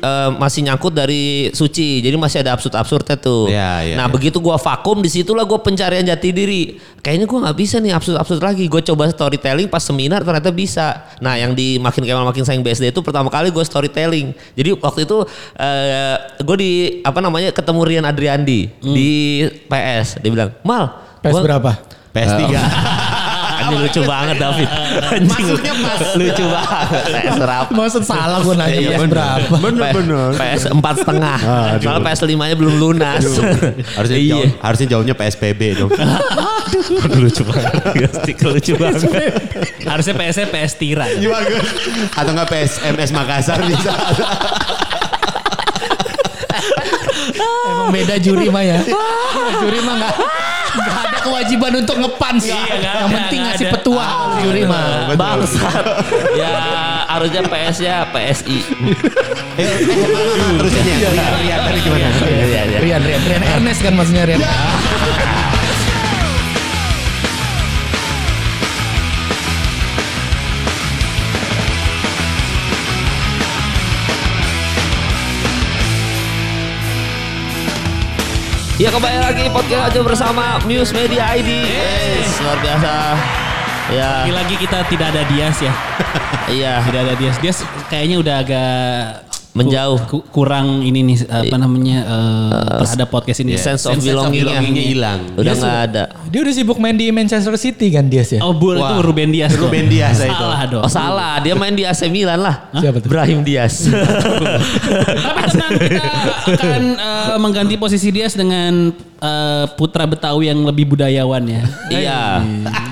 eh, masih nyangkut dari suci. Jadi masih ada absurd-absurdnya tuh. Iya, iya, nah, iya. begitu gua vakum di situlah gua pencarian jati diri. Kayaknya gua nggak bisa nih absurd-absurd lagi. Gue coba storytelling pas seminar ternyata bisa. Nah, yang di makin kemal makin sayang BSD itu pertama kali gue storytelling. Jadi waktu itu eh gue di apa namanya ketemu Rian Adriandi Hmm. di PS. Dia bilang, "Mal, PS gua- berapa? PS3. Anjing lucu banget David. Anjing Maksudnya pas. lucu banget. PS berapa? Maksud salah gue nanya Iya, PS bener. berapa? Bener-bener. PS empat setengah. Soalnya PS 5 nya belum lunas. Harusnya Iya. jauh, harusnya jauhnya PSBB dong. Aduh lucu banget. Stick lucu banget. Harusnya PS-nya PS Tira. Iya bagus. Atau enggak PSMS Makassar bisa. Emang beda juri mah ya. juri mah nggak nggak ada kewajiban untuk ngepans. Iya, nggak Yang ada, penting nggak ngasih ada. petua juri mah. Bangsat. Ya harusnya PS nya PSI. Eh, eh, Terusin ya. Tadi gimana. Iya, iya. Rian, Rian, Rian Ernest kan maksudnya Rian. Ya kembali lagi podcast aja bersama Muse Media ID. Yes, luar biasa. Ya, Lagi-lagi kita tidak ada Dias ya. iya. Tidak ada Dias. Dias kayaknya udah agak Menjauh. ku- kurang ini nih apa namanya eh, terhadap podcast ini. Sense of Sense of belongingnya hilang. Udah nggak ada. Dia udah sibuk main di Manchester City kan dia sih. Oh, bu, itu. Ruben Dias. Ruben Dias itu. Salah dong. Oh salah, dia main di AC Milan lah. Siapa tuh? Brahim Diaz. Tapi tenang kita akan eh, mengganti posisi Dias dengan eh, putra Betawi yang lebih budayawan ya. Iya.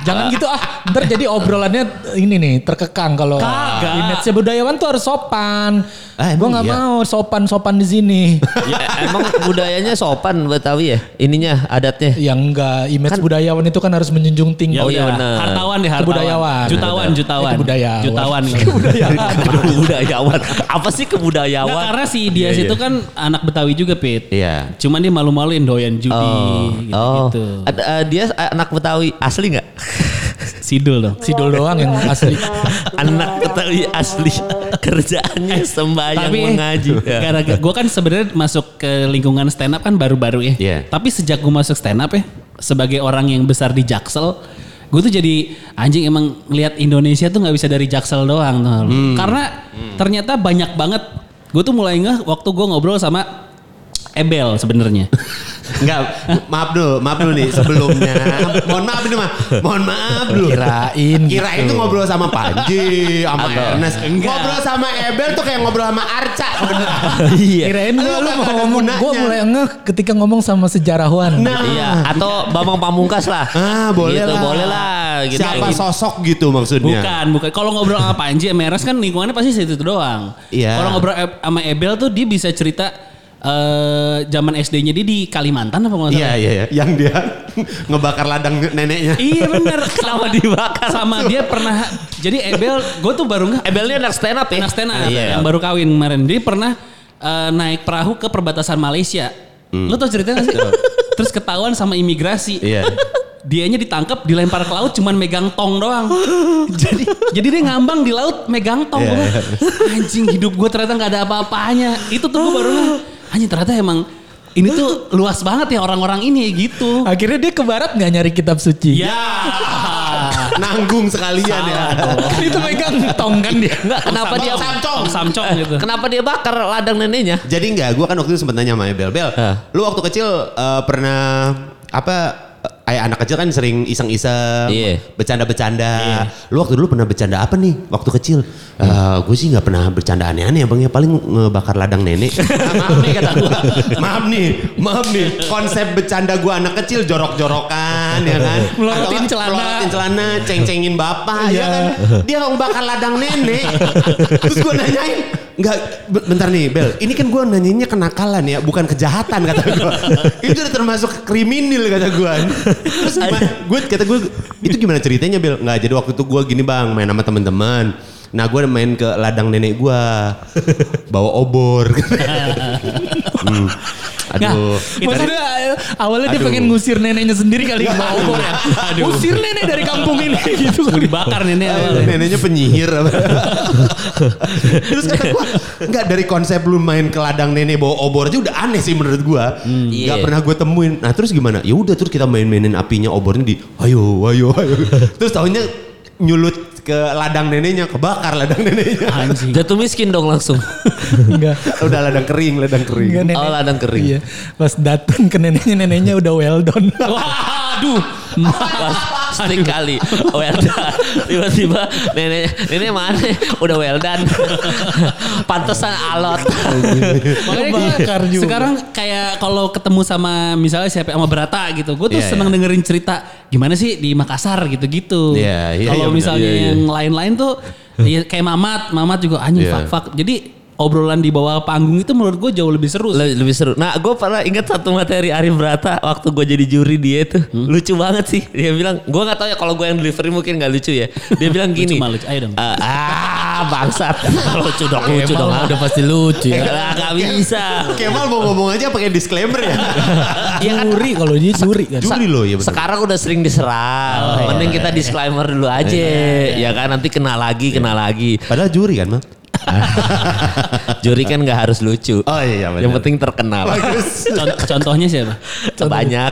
Jangan gitu ah. Ntar jadi obrolannya ini nih terkekang kalau image budayawan tuh harus sopan. Ah, Gue emang nggak iya? mau sopan-sopan di sini. ya, emang budayanya sopan Betawi ya? Ininya adatnya. Yang enggak image budayawan itu kan harus menjunjung tinggi. Oh, iya benar. Hartawan deh, hartawan. Kebudayawan. Jutawan, jutawan. Eh, kebudayawan. Jutawan. kebudayawan. Apa sih kebudayawan? karena si Dias Iya, itu iya. kan anak Betawi juga, Pit. Iya. Cuman dia malu-maluin doyan judi Oh, gitu-gitu. Ada- eh, dia anak Betawi asli nggak? Sidul dong. Sidul doang yang asli. anak Betawi asli kerjaannya sembahyang Tapi mengaji. Ya. gara gue kan sebenarnya masuk ke lingkungan stand up kan baru-baru ya. Iya. Tapi sejak gue masuk stand up ya, sebagai orang yang besar di Jaksel, gue tuh jadi anjing emang lihat Indonesia tuh nggak bisa dari Jaksel doang tuh. Karena ternyata banyak banget. Gue tuh mulai ngeh waktu gue ngobrol sama Ebel sebenarnya. Enggak, maaf dulu, maaf dulu nih sebelumnya. Mohon maaf ini mah. Mohon maaf dulu. Kirain Kirain gitu. tuh ngobrol sama Panji, sama Ernest. Enggak. Ngobrol sama Ebel tuh kayak ngobrol sama Arca. Iya. Kirain Lu lu mau ngomong. Gue mulai ngeh ketika ngomong sama sejarawan. Nah, Iya, atau Bambang Pamungkas lah. Ah, boleh gitu, lah. Boleh lah. Gitu. siapa sosok gitu maksudnya? Bukan, bukan. Kalau ngobrol sama Panji sama Eras kan lingkungannya pasti situ doang. Iya. Kalau ngobrol sama Ebel tuh dia bisa cerita eh zaman SD-nya dia di Kalimantan apa nggak salah? Iya, iya, iya. Yang dia ngebakar ladang neneknya. Iya bener. Kenapa dibakar? Sama dia pernah. Jadi Ebel, gue tuh baru nggak. Ebel ini anak stand up ya? Anak stand up Iya. yang baru kawin kemarin. Dia pernah eh, naik perahu ke perbatasan Malaysia. Lo tau ceritanya gak sih? Terus ketahuan sama imigrasi. Iya. Dianya ditangkap, dilempar ke laut, cuman megang tong doang. jadi, jadi dia ngambang di laut, megang tong. Iya, Gua, iya. Anjing hidup gue ternyata nggak ada apa-apanya. Itu tuh gue baru anjing ternyata emang ini tuh luas banget ya orang-orang ini gitu. Akhirnya dia ke barat nggak nyari kitab suci. Ya. Nanggung sekalian ya. Kan itu megang tong kan dia. Enggak, kenapa dia Samcong, samcong gitu. Kenapa dia bakar ladang neneknya? Jadi enggak, gue kan waktu itu sempet nanya sama Bel. Bel, Hah. lu waktu kecil eh, pernah apa? Kayak anak kecil kan sering iseng-iseng, Iya. bercanda-bercanda. Lu waktu dulu pernah bercanda apa nih waktu kecil? gue sih nggak pernah bercanda aneh-aneh ya bang ya paling ngebakar ladang nenek. maaf nih kata gue, maaf nih, maaf nih. Konsep bercanda gue anak kecil jorok-jorokan ya kan, Melorotin celana. melorotin celana, ceng-cengin bapak ya kan. Dia ngebakar ladang nenek. Terus gue nanyain, Enggak, be- bentar nih Bel, ini kan gue nanyanya kenakalan ya, bukan kejahatan kata gue. itu udah termasuk kriminal kata gue. Terus? Gue kata gue, itu gimana ceritanya Bel? Enggak, jadi waktu itu gue gini bang, main sama teman-teman. Nah gue main ke ladang nenek gue, bawa obor. Hmm. Aduh. Maksudnya awalnya dia Aduh. pengen ngusir neneknya sendiri kali bawa obor ya. Usir nenek dari kampung ini gitu. Mau dibakar nenek awalnya. Neneknya penyihir. Terus kata gue, enggak dari konsep lu main ke ladang nenek bawa obor aja udah aneh sih menurut gue. Enggak Iya. pernah gue temuin. Nah terus gimana? Ya udah terus kita main-mainin apinya obornya di, ayo, ayo, ayo. terus tahunya nyulut ke ladang neneknya, kebakar ladang neneknya. Anjing. Jatuh miskin dong langsung. Enggak. udah ladang kering, ladang kering. Enggak nenek. Oh, ladang kering. Iya. Pas datang ke neneknya, neneknya udah well done. Waduh. Pas sering kali well done. Tiba-tiba nenek nenek mana? Udah well done. Pantesan alot. Makanya gue sekarang kayak kalau ketemu sama misalnya siapa sama Berata gitu, gue tuh Iya, seneng iya. dengerin cerita gimana sih di Makassar gitu-gitu. Iya, iya, kalau iya, misalnya. Iya, iya. yang lain-lain tuh ya kayak Mamat, Mamat juga anjing Iya. fuck fuck. Jadi obrolan di bawah panggung itu menurut gue jauh lebih seru. sih. Le- lebih seru. Nah, gue pernah ingat satu materi Arif Brata waktu gue jadi juri dia tuh lucu banget sih. Dia bilang, gue nggak tahu ya kalau gue yang delivery mungkin nggak lucu ya. Dia bilang gini. lucu. Ayo dong. "Ah, ah, bangsat. lucu dong, lucu dong. Udah pasti lucu ya. Lah, nggak bisa. Kemal mau ngomong aja pakai disclaimer ya. Juri kalau dia juri kan. Juri loh ya betul. Sekarang udah sering diserang. Mending kita disclaimer dulu aja. Ya kan nanti kena lagi, kena lagi. Padahal juri kan, Mal? Juri kan nggak harus lucu. Oh iya, benar. Yang penting terkenal. Con- contohnya siapa? Banyak.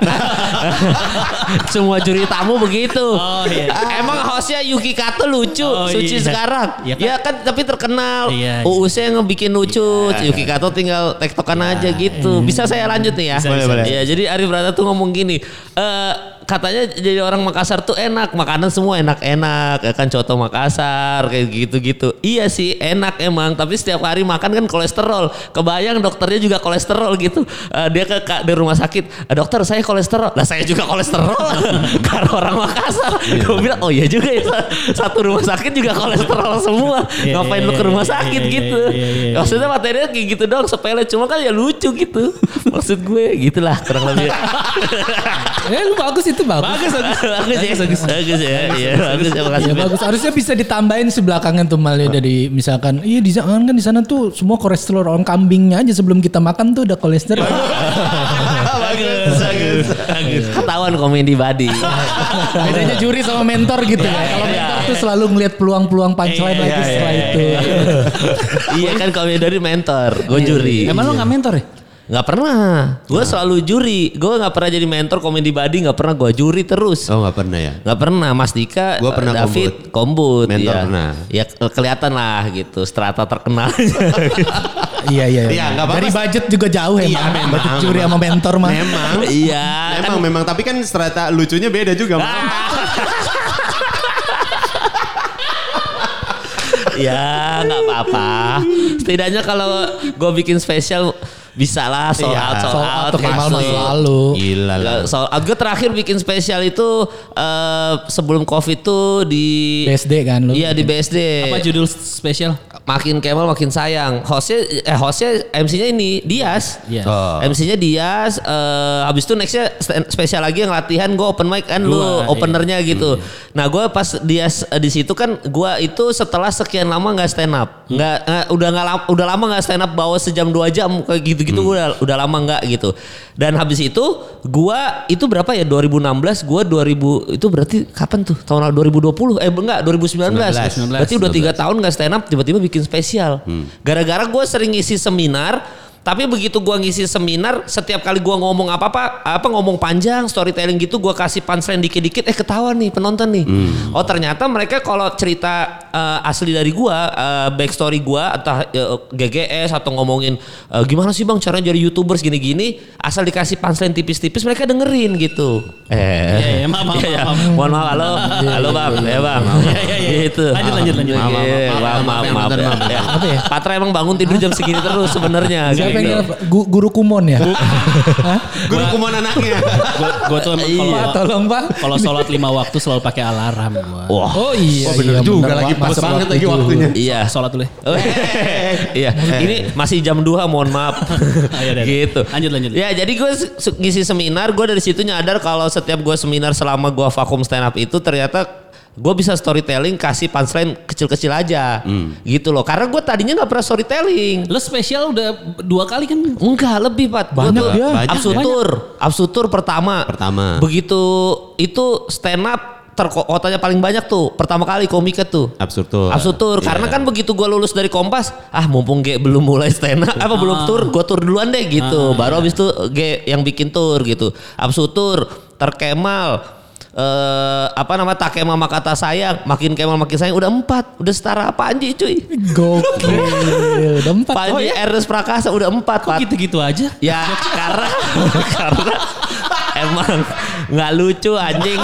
Semua juri tamu begitu. Oh, iya. Emang hostnya Yuki Kato lucu, Oh, Suci iya. sekarang. Iya kan? Ya kan tapi terkenal. Iya, iya. Uusnya yang ngebikin lucu. Yuki Kato tinggal tektokan aja gitu. Bisa saya lanjut nih ya? Bisa, Boleh, bisa. boleh. Iya, jadi Arif Brata tuh ngomong gini. eh katanya jadi orang Makassar tuh enak, makanan semua enak-enak, ya kan coto Makassar kayak gitu-gitu. Iya sih enak emang, tapi setiap hari makan kan kolesterol. Kebayang dokternya juga kolesterol gitu. Eh, dia ke, ke di rumah sakit, "Eh, dokter saya kolesterol. Lah saya juga kolesterol karena orang Makassar. Gue bilang oh iya juga ya satu rumah sakit juga kolesterol semua. Iya, Ngapain iya, lu ke rumah iya, sakit iya, gitu? iya, iya, iya. Maksudnya materinya kayak gitu doang sepele, cuma kan ya lucu gitu. Maksud gue gitulah kurang lebih. Eh lu bagus itu bagus. bagus bagus bagus ya bagus bagus ya iya bagus ya makasih Ya bagus. Harusnya bisa ditambahin sebelakangan tuh malah dari misalkan, iya di sana kan di sana tuh semua kolesterol orang kambingnya aja sebelum kita makan tuh udah kolesterol. bagus bagus bagus ketahuan komedi body Bedanya juri sama mentor gitu ya. Kalau iya, mentor tuh selalu ngelihat peluang-peluang punchline lagi setelah itu. iya kan komedi dari mentor gue juri Emang lo nggak mentor ya? Nggak pernah gue selalu juri gue nggak pernah jadi mentor komedi body nggak pernah gue juri terus Oh nggak pernah ya? nggak pernah Mas Dika Gua pernah David kombut, Mentor ya. pernah. ya ke- kelihatan lah gitu strata terkenal Iya iya. Iya, nggak apa-apa. Dari budget juga jauh Iya, emang. memang. Budget juri sama mentor mah. Memang. iya Memang memang tapi kan strata lucunya beda juga. Mal. Ya nggak apa-apa. Setidaknya kalau gue bikin spesial bisa lah sold Iya, out, sold sold out. out mah gitu. selalu. Gila lah. Nggak, Sold out. Gue terakhir bikin spesial itu eh, sebelum covid tuh di BSD kan lu. Iya di BSD. Apa judul spesial? Makin Kemal makin sayang. Hostnya eh hostnya MC-nya ini Dias. Iya. Oh. MC-nya Dias. eh, habis itu nextnya spesial lagi yang latihan gue open mic kan lu Gua, openernya gitu. Nah gue pas Dias eh, di situ kan gue itu setelah sekian lama nggak stand up, nggak nggak- udah nggak udah lama nggak stand up bawa sejam dua jam kayak gitu-gitu udah udah lama nggak gitu. Dan habis itu gue itu berapa ya 2016 gue 2000 itu berarti kapan tuh tahun lalu 2020 eh enggak 2019 19. berarti udah tiga tahun nggak stand up tiba-tiba bikin spesial. Gara-gara gue sering ngisi seminar, tapi begitu gue ngisi seminar, setiap kali gue ngomong apa-apa, apa ngomong panjang, storytelling gitu, gue kasih punchline dikit-dikit, eh ketawa nih penonton nih. Oh ternyata mereka kalau cerita eh, asli dari gue, eh, backstory gue, atau eh, GGS atau ngomongin eh, gimana sih bang caranya jadi youtubers gini-gini, asal dikasih punchline tipis-tipis mereka dengerin gitu. Eh, Iya, iya, maaf, maaf, Iya, iya. maaf. mohon maaf, halo, halo bang, ya bang, Iya, iya, iya. gitu. Lanjut, lanjut, lanjut. Iya, Maaf, maaf, maaf, maaf, maaf, ya. Ya. Apa ya? Patra emang bangun tidur jam segini terus sebenarnya. Siapa gitu. yang gu- guru kumon ya? Hah? Guru kuman anaknya. Gue tuh emang Iya. kalau Pak, tolong Pak. kalau sholat lima waktu selalu pakai alarm gua. Wah, Oh iya, Oh, bener iya, juga bener lagi, pas banget lagi waktunya. iya. Sholat dulu ya. Oh, iya, ini masih jam 2 mohon maaf. Gitu. Lanjut, lanjut. Ya, jadi gue ngisi seminar, gue dari situ nyadar kalau setiap gue seminar selama gue vakum stand up itu ternyata gue bisa storytelling kasih punchline kecil-kecil aja, gitu loh. Karena gue tadinya nggak pernah storytelling. Lo spesial udah dua kali kan? Enggak, lebih Pat. Gua Banyak tuh dia. Banyak. Absutur, Absutur pertama. Pertama. Begitu itu stand up terkotanya paling banyak tuh. Pertama kali komika tuh. Absurd tour Iya. karena kan begitu gue lulus dari Kompas, ah mumpung G belum mulai stand up apa belum tour, gue tour duluan deh gitu. Baru habis itu G yang bikin tour gitu. Absurd tour, terkemal eh apa nama tak kemal maka kata sayang, makin kemal makin sayang udah empat, udah setara Panji cuy. Gokil. Udah empat. Panji Oh, ya? Ernest Prakasa udah empat Kok gitu-gitu aja? Ya karena karena emang nggak lucu anjing.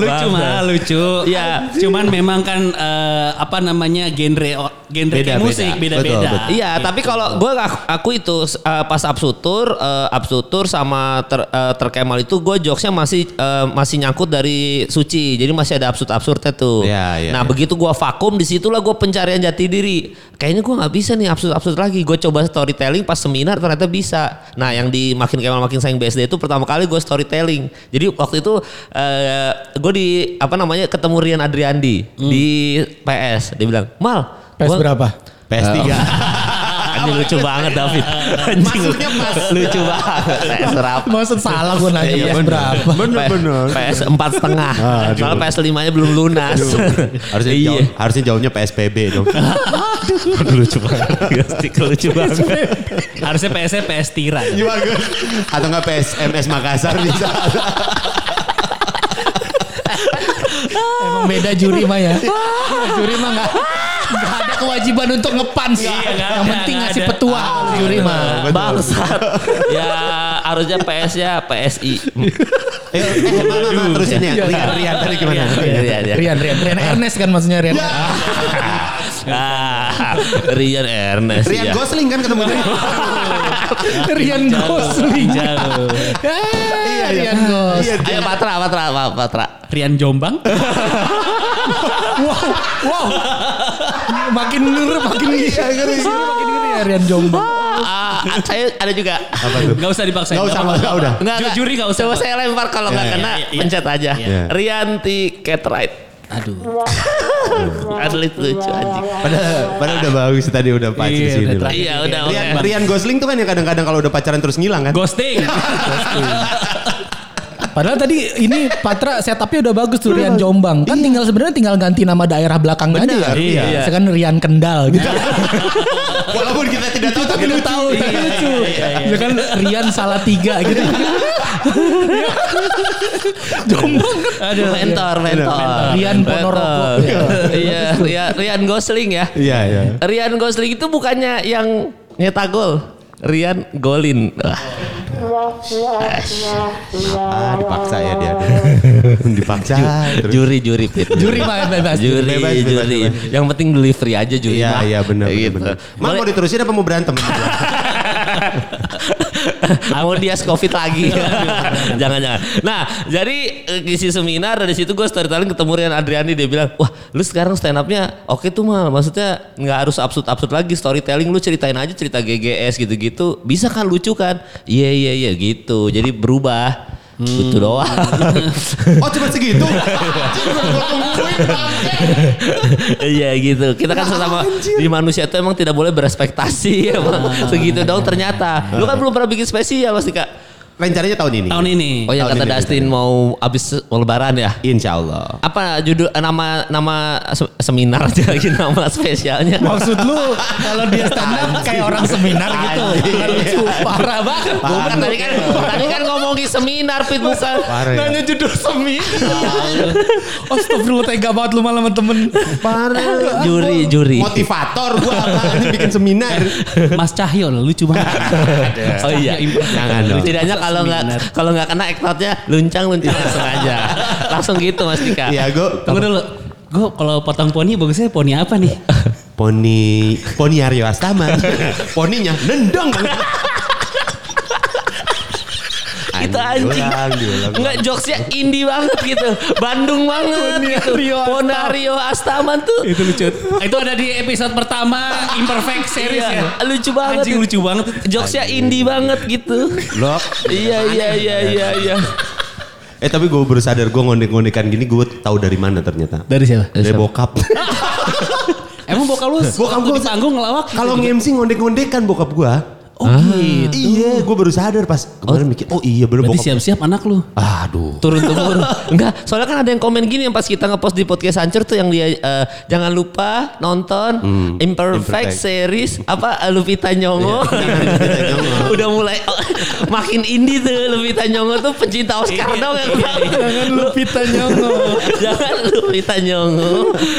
Lucu mah lucu. Iya. Cuman memang kan eh, apa namanya genre genre Beda, musik beda. beda-beda. Iya, tapi kalau gue aku, aku itu eh, pas absutur, uh, absutur sama ter, eh, terkemal itu gue jokesnya masih eh, masih nyangkut dari suci, jadi masih ada absurd absurdnya tuh. Iya, iya, nah iya. begitu gue vakum, di situlah gue pencarian jati diri. Kayaknya gue nggak bisa nih absurd absurd lagi. Gue coba storytelling pas seminar ternyata bisa. Nah yang di makin kemal makin sayang BSD itu pertama kali gue storytelling. Jadi waktu itu eh gue di apa namanya ketemu Rian Adriandi di PS. Dia bilang, Mal, PS gua- berapa? PS3. Anjing lucu banget David. Anjing Maksudnya pas. lucu banget. PS berapa? Maksud salah gue nanya Iya, PS bener. berapa? Bener bener. PS empat setengah. Soalnya PS 5 nya belum lunas. Harusnya iya. jauh, harusnya jauhnya PSBB dong. Aduh, lucu banget. Stiker lucu banget. Harusnya PS PS tiran. Iya bagus. Atau enggak PSMS Makassar bisa. Emang beda juri mah ya. juri mah nggak nggak ada kewajiban untuk ngepans. Iya, Yang penting ngasih ada. petua juri mah. Bangsat. ya harusnya PS ya PSI. Eh, eh, mana, mana, terusin ya. Iya, Rian, iya. Rian tadi gimana? Iya, iya, iya. Rian, Rian, Rian Ernest kan maksudnya Rian. Ah, Rian Ernest. Rian ya. Gosling kan ketemu dia. Rian Gosling. Jauh. Iya, Rian Gosling. Ayo Patra, Patra, Patra. Rian Jombang. Wow, wow. Makin ngeri, makin ngeri. Makin ngeri ya Rian Jombang. Ah, saya ada juga. Apa tuh? Gak usah dipaksain. Gak usah, gak usah, udah. Enggak, Ju- enggak. juri nggak usah, Coba saya lempar kalau nggak Iya, kena iya, iya. pencet aja. Iya. Rianti Catright. Aduh. Atlet lucu anjing. Padahal, padahal udah bagus tadi udah di Iya, sini. udah. Iya, udah Rian. Rian Gosling tuh kan yang kadang-kadang kalau udah pacaran terus ngilang kan? Ghosting. Padahal tadi ini Patra setupnya udah bagus tuh Rian Jombang. Kan tinggal sebenarnya tinggal ganti nama daerah belakang aja ya. iya. Sekarang Rian Kendal gitu. Walaupun kita tidak tahu tapi Tapi lu lucu. tahu, tapi lucu. Ya kan Rian salah tiga gitu. Jombang kan. Aduh. Mentor, mentor. Rian Ponorogo. Iya, Rian, Rian Gosling ya. Iya, iya. Rian Gosling itu bukannya yang nyetak gol. Rian Golin. Wah, Ah, dipaksa ya dia. dipaksa. juri, juri, Pit. Juri mah bebas. Juri, Bebas, bebas, juri. bebas. Yang penting delivery aja juri. Iya, iya benar. gitu. Mal mau diterusin apa mau berantem? mau dia covid lagi. Jangan jangan nah jadi eh, ngisi seminar dari situ gue storytelling ketemu Rian Adriani. Dia bilang wah lu sekarang stand upnya oke tuh mal maksudnya nggak harus absurd absurd lagi. Storytelling lu ceritain aja cerita GGS gitu gitu bisa kan lucu kan? Iya iya iya gitu. Jadi berubah gitu doang oh cuma segitu? Iya gitu. Kita kan sesama di manusia itu emang tidak boleh berespektasi emang segitu dong ternyata. Lu kan belum pernah bikin spesial pasti Kak. Rencananya tahun ini. Tahun ini. Oh yang Tahun kata ini, Dustin mau abis mau lebaran ya? Insya Allah. Apa judul eh, nama nama se- seminar aja lagi nama spesialnya? Maksud lu kalau dia stand up kayak orang seminar gitu. Lucu. Parah banget. Gua kan tadi kan tadi kan ngomongin seminar Pit bukan. Parah ya. Nanya judul seminar. Astagfirullah tega banget lu malah sama temen. Parah. Juri juri. Motivator gua apa ini bikin seminar. Mas Cahyo loh, lucu banget. Oh iya. Jangan dong. Setidaknya kalau nggak kalau nggak kena eknotnya luncang luncang langsung aja. Langsung gitu Mas Dika. Iya gua Tunggu dulu. Gue kalau potong poni bagusnya poni apa nih? Poni Poni Aryo Astama. Poninya nendang. Itu anjing. Enggak jokesnya indie banget gitu. Bandung banget gitu. Ponario Astaman tuh. itu lucu. itu ada di episode pertama Imperfect series Iya, ya. lucu banget. Anjing lucu banget. Jokesnya indie banget gitu. Loh. iya iya iya iya iya. Eh tapi gue baru sadar gue ngondek-ngondekan gini gue tahu dari mana ternyata. Dari siapa? Dari bokap. Emang bokap lu Bokap gua- di panggung ngelawak? Kalau nge-MC ngondek-ngondekan bokap gue. Oh gitu. Iya, gue baru sadar pas kemarin mikir, oh iya bener Berarti siap-siap anak lu. Aduh. turun temurun. Enggak, soalnya kan ada yang komen gini yang pas kita ngepost di podcast hancur tuh yang dia eh, jangan lupa nonton Imperfect, Imperfect. series apa Lupita Nyong'o. Iya. Udah mulai oh, makin indie tuh Lupita Nyong'o tuh pencinta Oscar dong yang Jangan Lupita Nyong'o. Jangan Lupita Nyong'o.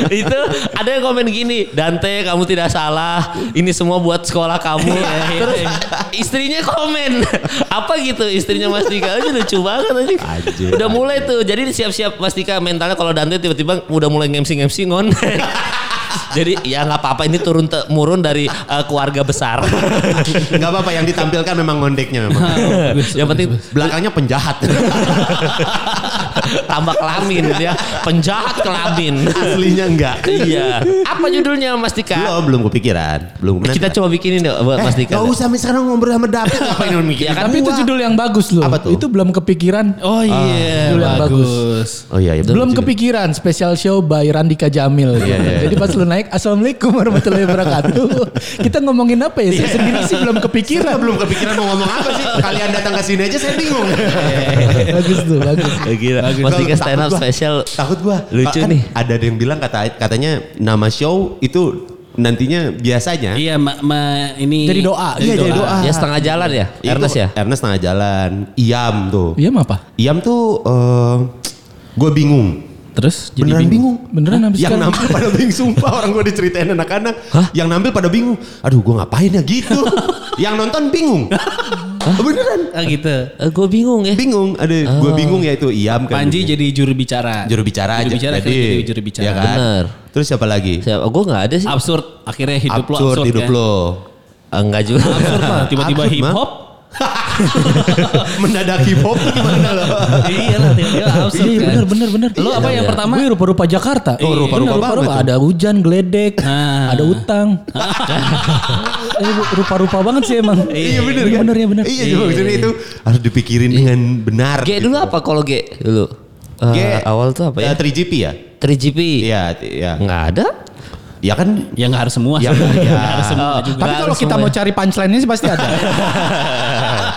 Itu ada yang komen gini, Dante kamu tidak salah. Ini semua buat sekolah kamu. Terus istrinya komen apa gitu istrinya Mas Dika aja lucu banget aja. Anjir. Udah mulai tuh. Jadi siap-siap Mas Dika mentalnya kalau Dante tiba-tiba udah mulai ngemsi-ngemsi ngondek. Jadi ya nggak apa-apa ini turun temurun dari eh, keluarga besar. Gak apa-apa yang ditampilkan memang ngondeknya memang. yang penting Belakangnya penjahat. tambah kelamin ya. Penjahat kelamin. Aslinya enggak. iya. Apa judulnya Mas Dika? Belum, belum kepikiran. Belum. Kita coba bikinin deh buat Mas Dika. Gak usah sekarang ngobrol sama David ngapain lu mikir. Ya kan Tapi itu gua. judul yang bagus loh. Apa tuh? Itu belum kepikiran. Oh iya, judul yang bagus. Oh iya, iya. belum kepikiran special show by Randika Jamil. Iya, iya. Jadi pas lu naik Assalamualaikum warahmatullahi wabarakatuh. Kita ngomongin apa ya? Saya sendiri sih belum kepikiran. belum kepikiran mau ngomong apa sih. Kalian datang ke sini aja saya bingung. bagus tuh, bagus. Ya, gila. Mas Dika stand up special. Takut gua. Lucu Kan nih. Ada yang bilang kata katanya nama show itu nantinya biasanya Iya, ma, ma- ini Jadi doa. Iya, jadi doa. Ya setengah jalan ya, itu Ernest ya. Ernest tengah jalan. Iam tuh. Iya apa? Iam tuh eh gue bingung. Terus jadi Beneran bingung. Beneran habis Yang sekarang? nampil pada bingung sumpah orang gue diceritain anak-anak. Yang nampil pada bingung. Aduh gue ngapain ya gitu. Yang nonton bingung. Beneran. Ah gitu. Eh, gue bingung ya. Bingung. Ada gue bingung ya itu Iam kan. Panji jadi juru bicara. juru bicara Juru aja. bicara Jadi, jadi juru bicara. ya kan? Bener. Terus siapa lagi? Siapa? Gue nggak ada sih. Absurd. Akhirnya hidup lo absurd absurd hidup ya. lo. Ah, Enggak juga. Absurd mah. Tiba-tiba Absurd, hip hop. Mendadak hip hop gimana lo? iya lah, tiba-tiba absurd Iya kan. bener bener bener. Lo apa yang pertama? Gue rupa-rupa Jakarta. Oh, rupa-rupa Bener, banget tuh. Ada hujan, geledek, Nah. ada utang. Eh, rupa-rupa banget sih emang. Iya bener Iya, kan? bener, iya, bener. Iya cuma maksudnya itu harus dipikirin dengan benar. G gitu. dulu apa kalau G dulu? Eh, G awal tuh apa ya? Eh, 3GP ya? 3GP. Iya, iya. Nggak ada. Ya kan Ya nggak harus semua. Ya, ya. Harus semua Oh, juga. Tapi kalau kita semua mau ya. cari punchline-nya sih pasti ada.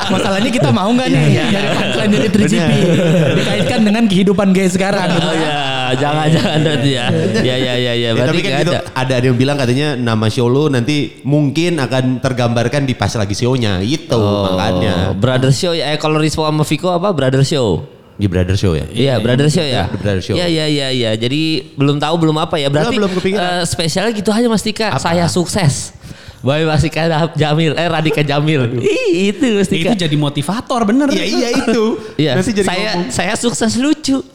Masalahnya kita mau nggak nih dari punchline dari 3GP dikaitkan dengan kehidupan gay sekarang. Oh ya, jangan-jangan nanti ya. Ya ya ya ya. Ya, Berarti tapi kan gitu, ada. ada. ada yang bilang katanya nama show lu nanti mungkin akan tergambarkan di pas lagi show-nya itu Oh, makanya Brother Show ya. Eh kalau Rispo sama Viko apa? Brother Show. di Brother Show ya. Iya, Brother Show ya. The Brother Show. Iya, iya, iya, iya. Jadi belum tahu belum apa ya. Berarti belum kepikiran. eh, spesialnya gitu aja Mas Tika. Apa? Saya sukses. Bye Mas Tika Jamil. Eh Radika Jamil. Ih, itu Mas Tika. Itu jadi motivator bener. Iya iya itu. Iya. Jadi saya ngomong. saya sukses lucu.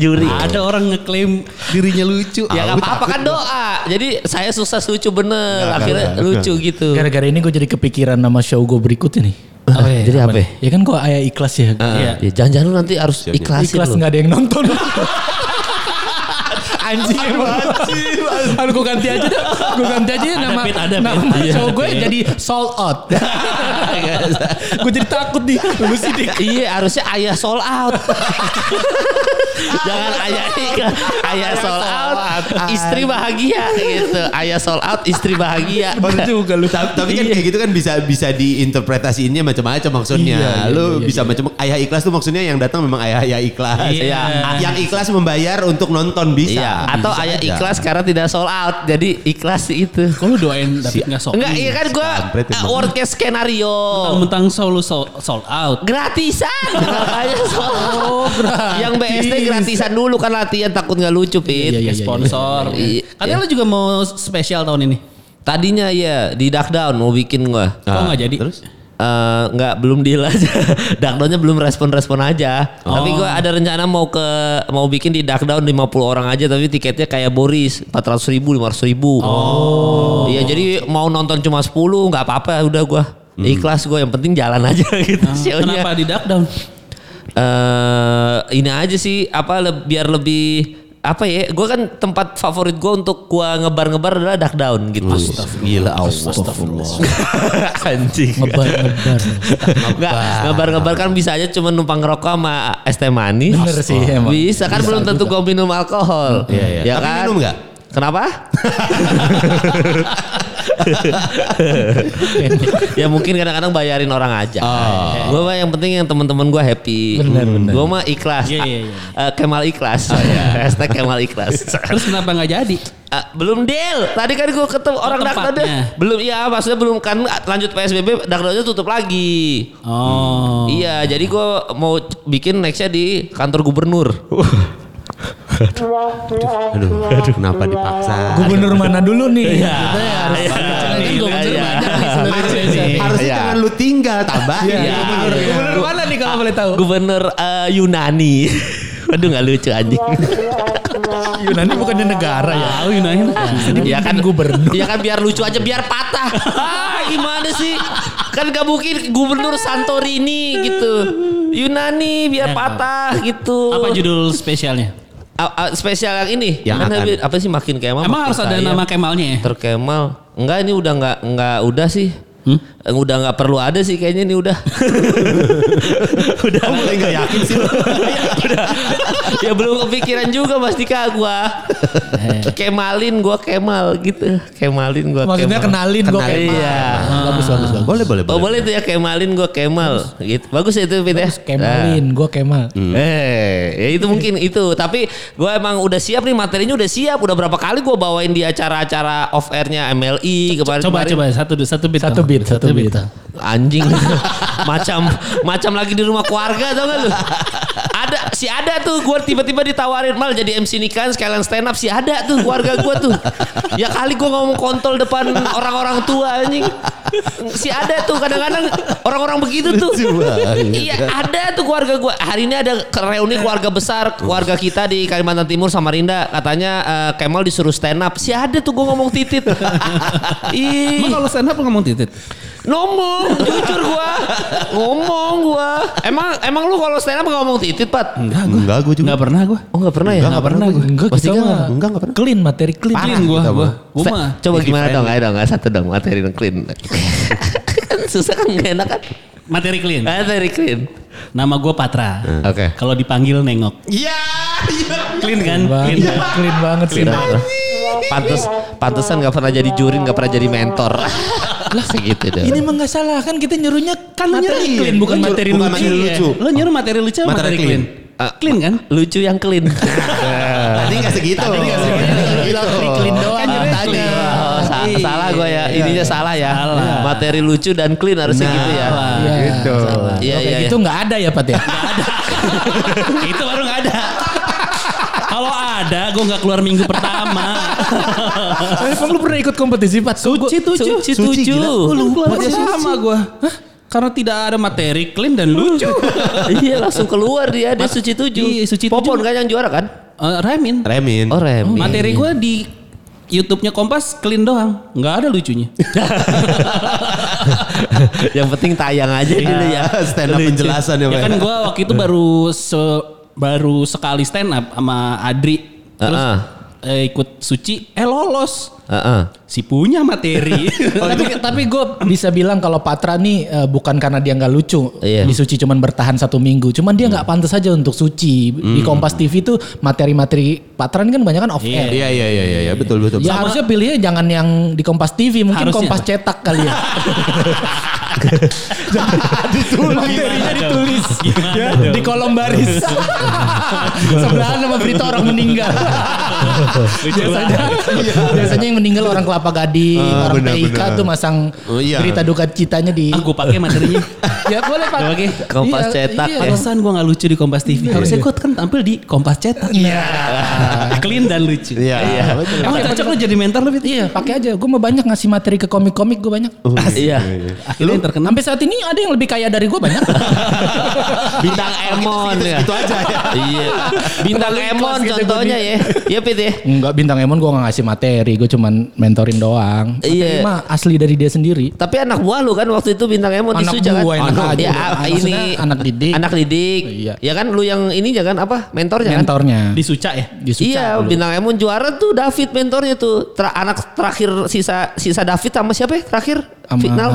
Juri. Ada orang ngeklaim dirinya lucu. Ya nggak apa-apa kan doa. Jadi saya sukses lucu bener. Nggak, Akhirnya nggak, lucu gitu. Gara-gara ini gue jadi kepikiran nama show gue berikut ini. Apa ya? Jadi apa? ya? Ya kan kok ayah ikhlas ya. Iya. Ya, jangan-jangan lu nanti harus ikhlasin ikhlas lu. nggak ada yang nonton. Anjing emang. Aduh gue ganti aja dah. Gue ganti aja nama, pit, ada nama pit. show Iya, gue iya. jadi sold out. gue jadi takut nih. Lu sih Dik. Iya harusnya ayah sold out. Jangan ayah. Ayah sold out. Istri bahagia gitu. Ayah sold out. Istri bahagia. Bener juga lu. Ta- Tapi kan kayak gitu kan bisa bisa diinterpretasiinnya macam-macam maksudnya. Iya, iya, Lu iya, bisa iya. macam ayah ikhlas tuh maksudnya yang datang memang ayah-ayah ikhlas. Iya. Yang ikhlas membayar untuk nonton bisa. Iya. Atau Bisa ayah aja. ikhlas karena tidak sold out. Jadi ikhlas itu. Kok lu doain David nggak sok? Enggak iya kan gue worst case skenario. Mentang-mentang solo sold, sold out. Gratisan. Makanya sold out. Yang BSD gratisan dulu kan latihan takut nggak lucu Pit. Iya, iya, iya. Sponsor. Iya. Katanya lu juga mau spesial tahun ini. Tadinya ya di Duck Down mau bikin gua. Kok nggak jadi? Terus? Eh, nggak belum deal aja. Duckdownnya belum respon-respon aja. Tapi gue ada rencana mau ke mau bikin di Duckdown 50 orang aja tapi tiketnya kayak Boris 400 ribu 500 ribu. Oh. Iya jadi mau nonton cuma 10 nggak apa-apa udah gue ikhlas gue yang penting jalan aja gitu show-nya. Kenapa di duck Eh, ini aja sih apa le- biar lebih apa ya? Gue kan tempat favorit gue untuk gue ngebar-ngebar adalah duck down gitu. Gila Allah. Anjing. Ngebar ngebar. Enggak, ngebar-ngebar kan bisa aja cuma numpang ngerokok sama es teh manis. Bener sih, emang. Bisa kan belum tentu gue minum alkohol. Iya, iya. Ya Tapi kan? minum nggak? Kenapa? ya mungkin kadang-kadang bayarin orang aja. Gue mah yang penting yang teman-teman gue happy. Bener. Gue mah ikhlas. Iya, iya, iya. Ah, eh, Kemal ikhlas. Hashtag Kemal ikhlas. Terus kenapa nggak jadi? Ah, belum deal. Tadi kan gue ketemu orang tempatnya. Dakdada. Belum iya maksudnya belum kan lanjut PSBB Dakdadanya tutup lagi. Oh. Iya, jadi gue mau bikin nextnya di kantor gubernur. Aduh, kenapa dipaksa? Gubernur mana dulu nih? Iya. Kita ya harus Iya, Kan iya, gubernur iya. nih. Harusnya Iya. jangan lu tinggal, tambahin. Iya. Gubernur mana nih kalau boleh tahu? Gubernur eh, Yunani. Aduh nggak lucu anjing. Yunani bukannya negara ya? Tahu Yunani. ya kan gubernur. Ya kan biar lucu aja biar patah. Ah, gimana sih? Kan gak mungkin gubernur Santorini gitu. Yunani biar patah gitu. Apa judul spesialnya? A- a- spesial yang ini? Yang Kan akan. apa sih makin Kemal? Emang makin harus ada kaya. nama Kemalnya ya? Terkemal. Enggak ini udah enggak enggak udah sih. Hmm? Eh, Udah nggak perlu ada sih kayaknya ini udah. udah mulai nggak yakin sih. udah. ya belum kepikiran juga Mas Dika gua. Kemalin gua Kemal gitu. Kemalin gua Maksudnya Kemal. kenalin gue Kenalin. kayak Iya. Bagus bagus bagus. Boleh, boleh, Oh boleh tuh ya Kemalin gua Kemal gitu. Bagus ya itu Fit ya. Kemalin, gue Kemal. Nah. Eh, ya itu mungkin itu. Tapi gue emang udah siap nih materinya udah siap. Udah berapa kali gue bawain di acara-acara off airnya MLI kemarin. Coba coba satu satu bit. Satu satu beat. Anjing macam macam lagi di rumah keluarga tau gak lu? Ada si ada tuh gue tiba-tiba ditawarin mal jadi MC nikahan sekalian stand up si ada tuh keluarga gue tuh. Ya kali gue ngomong kontol depan orang-orang tua anjing. Si ada tuh kadang-kadang orang-orang begitu tuh. Iya ada tuh keluarga gue. Hari ini ada reuni keluarga besar keluarga kita di Kalimantan Timur Samarinda. Katanya eh, Kemal disuruh stand up. Si ada tuh gue ngomong titit. Ih. Emang kalau stand up ngomong titit? Ngomong, jujur gua. Ngomong gua. Emang emang lu kalau stand up ngomong titit, Pat? Enggak, gue. Enggak, gue juga. Enggak pernah gua. Oh, enggak pernah ya? Nggak pernah gue. Enggak Pasti kita mah Enggak, enggak pernah. clean materi clean. Clean gua, gua. mah. Gua. Coba gimana dong? Ayo dong, nggak satu dong materi yang clean. kan susah kan nggak enak kan? Materi clean. Materi clean. Nama gua Patra. Oke. Kalau dipanggil nengok. Iya, iya. Clean kan? Banget, Clean. clean banget sih. Pantes, pantesan nggak pernah jadi juri, nggak pernah jadi mentor. Lah segitu deh. Ini mah nggak salah kan kita nyuruhnya kan materi nyuruh. clean bukan Lu nyuruh- materi bukan lucu. materi lucu. Lo nyuruh materi lucu Materi materi clean. clean? Ah, Clean kan? Lucu yang clean. Tadi enggak segitu. Tadi enggak segitu. Bilang clean doang Kan nyuruhnya tadi. clean. Oh, sa- salah gue ya. Ininya salah ya. Materi lucu dan clean harusnya Nah, gitu ya. Iya. Gitu. Iya, Oke, iya. gitu nggak ada ya Pat ya? Itu baru nggak ada. Kalau ada, gue nggak keluar minggu pertama. Emang lu pernah ikut kompetisi Pat? Suci tujuh. Suci tujuh. lupa sama gue. Karena tidak ada materi clean dan lucu. iya langsung keluar dia dia suci tujuh. Iya, Suci Popon tujuh. kan yang juara kan? Eh, Remin. Remin. Oh Remi. Materi gue di YouTube-nya Kompas clean doang, nggak ada lucunya. yang penting tayang aja gitu ya. Stand up penjelasan ya, ya kan gue waktu itu baru se- baru sekali stand up sama Adri, terus Heeh. eh, ikut Suci, eh lolos. Heeh. Si punya materi. tapi tapi gue bisa bilang kalau Patra nih eh, bukan karena dia nggak lucu Iya. di Suci cuman bertahan satu minggu cuman dia nggak pantas aja untuk Suci di Kompas TV tuh materi-materi Patra ini kan banyak kan off air Iya, iya, iya, iya, iya, betul, betul. Ya harusnya pilihnya jangan yang di Kompas TV, mungkin Harusnya. Kompas cetak kali ya. Materinya ditulis Gimana ya, dong? di kolom baris. Sebelahan sama berita orang meninggal. Biasanya, biasanya yang meninggal orang Kelapa Gading, Ah, orang PIK tuh masang Oh, iya. berita duka citanya di. Ah, gue pakai materinya. ya boleh pak. Oke. Kompas Iya, cetak iya. ya. Pantesan gue gak lucu di Kompas TV. Harusnya gue kan tampil di Kompas Cetak. Iya. Clean dan lucu. Iya, iya. Emang cocok lo jadi mentor lo Fit? Iya, pakai aja. Gue mau banyak ngasih materi ke komik-komik gue banyak. Iya. Akhirnya yang terkenal. Sampai saat ini ada yang lebih kaya dari gue banyak. Bintang Emon ya. Itu aja ya. Iya. Bintang Emon gitu contohnya ya. Iya Pit ya. Enggak bintang Emon gue gak ngasih materi, gue cuman mentorin doang. Iya. mah asli dari dia sendiri. Tapi anak buah lu kan waktu itu bintang Emon di Anak Suja kan? buah, Oh, aja. ya, ini anak didik. Anak didik. Iya. Ya kan lu yang ini kan apa? Mentornya kan? Mentornya. Di Suca ya? Di Suca iya, dulu. bintang Emon juara tuh David mentornya tuh. Ter- anak terakhir sisa sisa David sama siapa ya? Terakhir Sama final.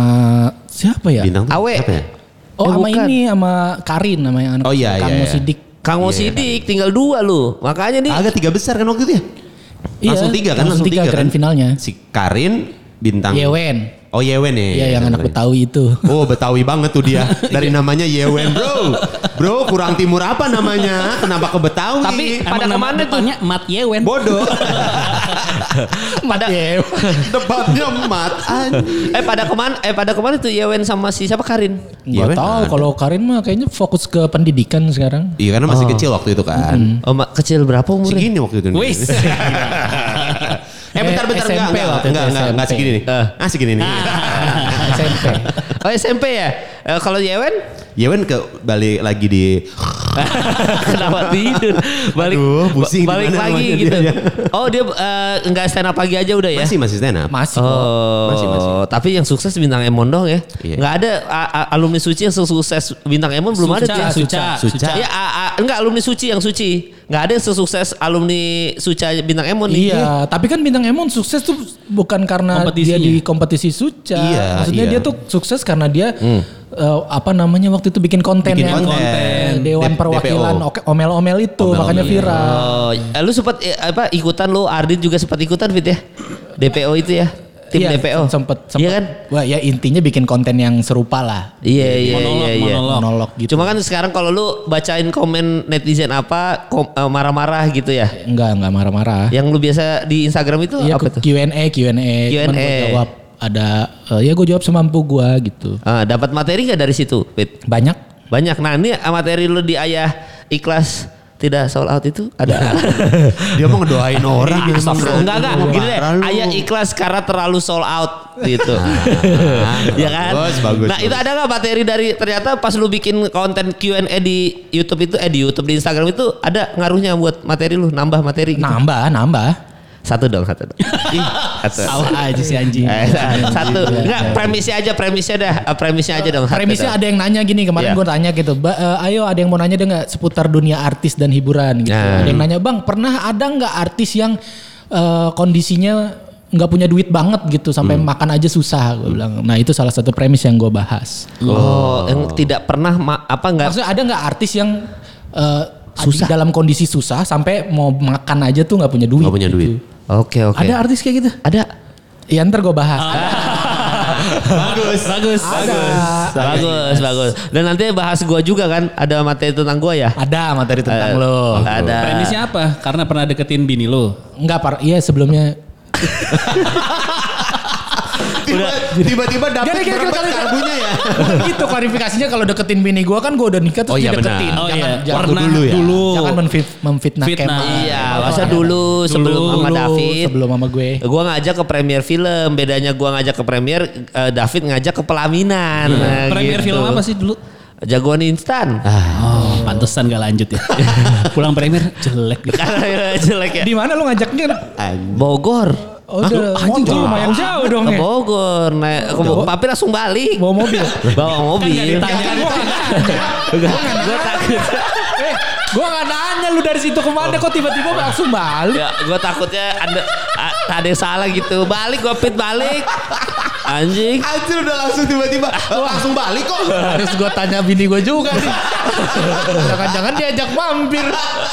siapa ya? Bintang tuh Awe. siapa ya? Oh Eh, sama bukan. ini sama Karin namanya anak Oh, iya, Kang iya, iya. Musidik. Kang Mo Sidik tinggal dua lu. Makanya nih Agak tiga besar kan waktu itu ya? Langsung tiga kan? Langsung tiga, grand kan? finalnya. Si Karin bintang. Yewen. Oh Yewen ya. Iya yang anak Betawi itu. Oh Betawi banget tuh dia. Dari namanya Yewen bro. Bro kurang timur apa namanya? Kenapa ke Betawi? Tapi pada ke mana tuh? Mat Yewen. bodoh. pada Depannya mat. eh pada ke mana? Eh pada ke mana tuh Yewen sama si siapa Karin? Gak tahu kalau Karin mah kayaknya fokus ke pendidikan sekarang. Iya karena masih kecil waktu itu kan. Oh, ma- kecil berapa umurnya? Segini waktu itu. nih. Wis. Eh bentar bentar enggak SMP enggak itu, enggak enggak enggak SMP. segini nih. Eh. Ah segini nih. SMP. Oh SMP ya? Eh, kalau Yewen? Yewen ke balik lagi di Kenapa tidur? Balik Aduh, pusing ba- balik lagi gitu. dia, ya. Oh dia eh, nggak stand up pagi aja udah ya? masih masih stand up. Masih. Oh, Masih, masih. tapi yang sukses bintang Emon dong ya. Iya. Nggak ada a- a- alumni suci yang sukses bintang Emon belum ada Suca, tuh. Suca, Suca. Suca. Ya, a- a- enggak alumni suci yang suci. Nggak ada yang sesukses alumni Suca bintang Emon nih. Iya, tapi kan bintang Emon sukses tuh bukan karena dia di kompetisi Suca. Iya, Maksudnya iya. dia tuh sukses karena dia eh, apa namanya waktu itu bikin konten Bikin yang konten. Dewan D- Perwakilan omel-omel itu makanya viral. Oh, eh, lu sempat eh, apa ikutan lu Ardit juga sempat ikutan Fit ya? DPO itu ya? Tim Iya, DPO. sempet, sempet. Iya kan? Wah ya intinya bikin konten yang serupa lah. Iya iya Monolog, iya iya. monolog. Monolog gitu. Cuma kan sekarang kalau lu bacain komen netizen apa eh, marah-marah gitu ya. enggak enggak marah-marah. Yang lu biasa di Instagram itu Iya apa tuh? Q&A Q&A. Q&A. jawab ada eh, ya gue jawab semampu gua gitu. Ah, dapat materi nggak dari situ, Fit? Banyak. Banyak. Nah, ini materi lu di ayah ikhlas tidak sold out itu ada. Dia mau ngedoain orang. enggak enggak gini deh. Ayah ikhlas karena terlalu sold out gitu. ya kan? bagus, bagus, nah, itu bagus. ada nggak materi dari ternyata pas lu bikin konten Q&A di YouTube itu eh di YouTube di Instagram itu ada ngaruhnya buat materi lu, nambah materi gitu. Nambah, nambah. Satu dong, satu dong. satu. Salah aja si anjing. Eh, satu. Enggak, premisnya aja, premisnya dah. Eh, Premisnya aja dong. Premisnya ada yang nanya gini kemarin Iya. gue tanya gitu, "Ba- eh, ayo ada yang mau nanya deh nggak seputar dunia artis dan hiburan gitu. Nah. Ada yang nanya bang pernah ada nggak artis yang eh, kondisinya nggak punya duit banget gitu sampai Hmm. makan aja susah gue bilang. Nah itu salah satu premis yang gue bahas. Oh, yang tidak pernah ma- apa enggak Maksudnya ada nggak artis yang eh, susah dalam kondisi susah sampai mau makan aja tuh nggak punya duit. Nggak punya gitu. duit. Oke, oke. Ada artis kayak gitu? Ada. Ya ntar gue bahas. bagus, bagus, bagus. Bagus, bagus. Dan nanti bahas gua juga kan, ada materi tentang gua ya. Ada materi tentang Eh, lo. Ada. Premisnya apa? Karena pernah deketin bini lo. Enggak par, iya sebelumnya Tiba- Tiba-tiba dapat Gak, gak, gak, berapa gak, gak. karbunya ya. Gitu klarifikasinya kalau deketin bini gue kan gue udah nikah terus Oh iya, dideketin. benar. Oh jangan, iya, jangan Waktu dulu ya? dulu. Jangan menfit- memfitnah Fitnah. Kemal. Iya, masa dulu sebelum Dulu, sama David. Sebelum sama gue. Gua ngajak ke premier film, bedanya gua ngajak ke premier, eh, David ngajak ke pelaminan. Nah, Premier gitu. film apa sih dulu? Jagoan instan. Oh, pantesan gak lanjut ya. Pulang premier jelek gitu. Jelek ya. Di mana lu ngajaknya? Bogor. Oh, udah, motor lumayan jauh dong Ke ya. Bogor, naik, ke Bo- tapi langsung balik. Bawa mobil. Bawa mobil. Tanya Gue takut. Eh, gue gak nanya lu dari situ ke mana kok tiba-tiba langsung balik. Ya, gue takutnya ada a- ada yang salah gitu. Balik, gue pit balik. Anjing. Anjir udah langsung tiba-tiba langsung balik kok. Harus gue tanya bini gue juga nih. Jangan-jangan diajak mampir.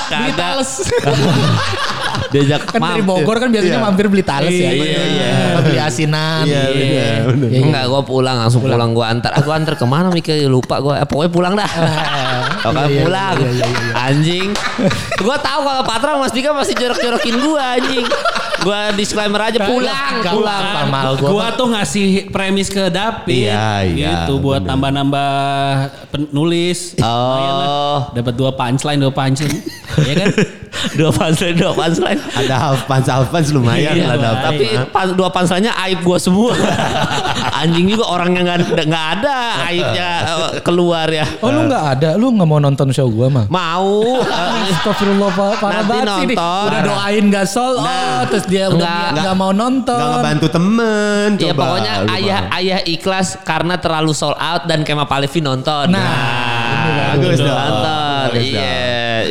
Kagak. Diajak kan dari mampir. Bogor kan biasanya Iya. mampir beli tales ya. Iya, iya. Beli asinan. Iya, benar. Iya, iya. Enggak, gue pulang langsung pulang, gue antar. Aku antar ke mana mikir lupa gue. Eh, pokoknya pulang dah. Iya, iya, pulang. iya, iya, iya. Anjing. gue tahu kalau Patra Mas Dika masih jorok-jorokin gue anjing. Gue disclaimer aja pulang, Enggak, pulang. enggak. Mahal gua. Gua tuh ngasih premis ke David. Iya, iya, Gitu buat bener. nambah-nambah penulis. Lumayan lah. Oh. Dapat dua punchline, dua punchline. ya kan? dua punchline, dua punchline. Ada half punch half punch lumayan Iya, lah dapat. tapi pan- dua punchline-nya aib gua semua. Anjing juga orangnya nggak nggak ada aibnya eh, keluar ya. Oh lu nggak ada, lu nggak mau nonton show gua mah? Mau Astagfirullah Pak, parah Nanti banget sih nih. nonton. Udah doain gak sol, oh, terus dia udah Nggak. nggak nggak mau nonton. Gak ngebantu temen. Ya coba. pokoknya Lu ayah mah. ayah ikhlas karena terlalu sold out dan Kemal Palevi nonton. Nah, bagus dong. Nonton. Bagus Iya,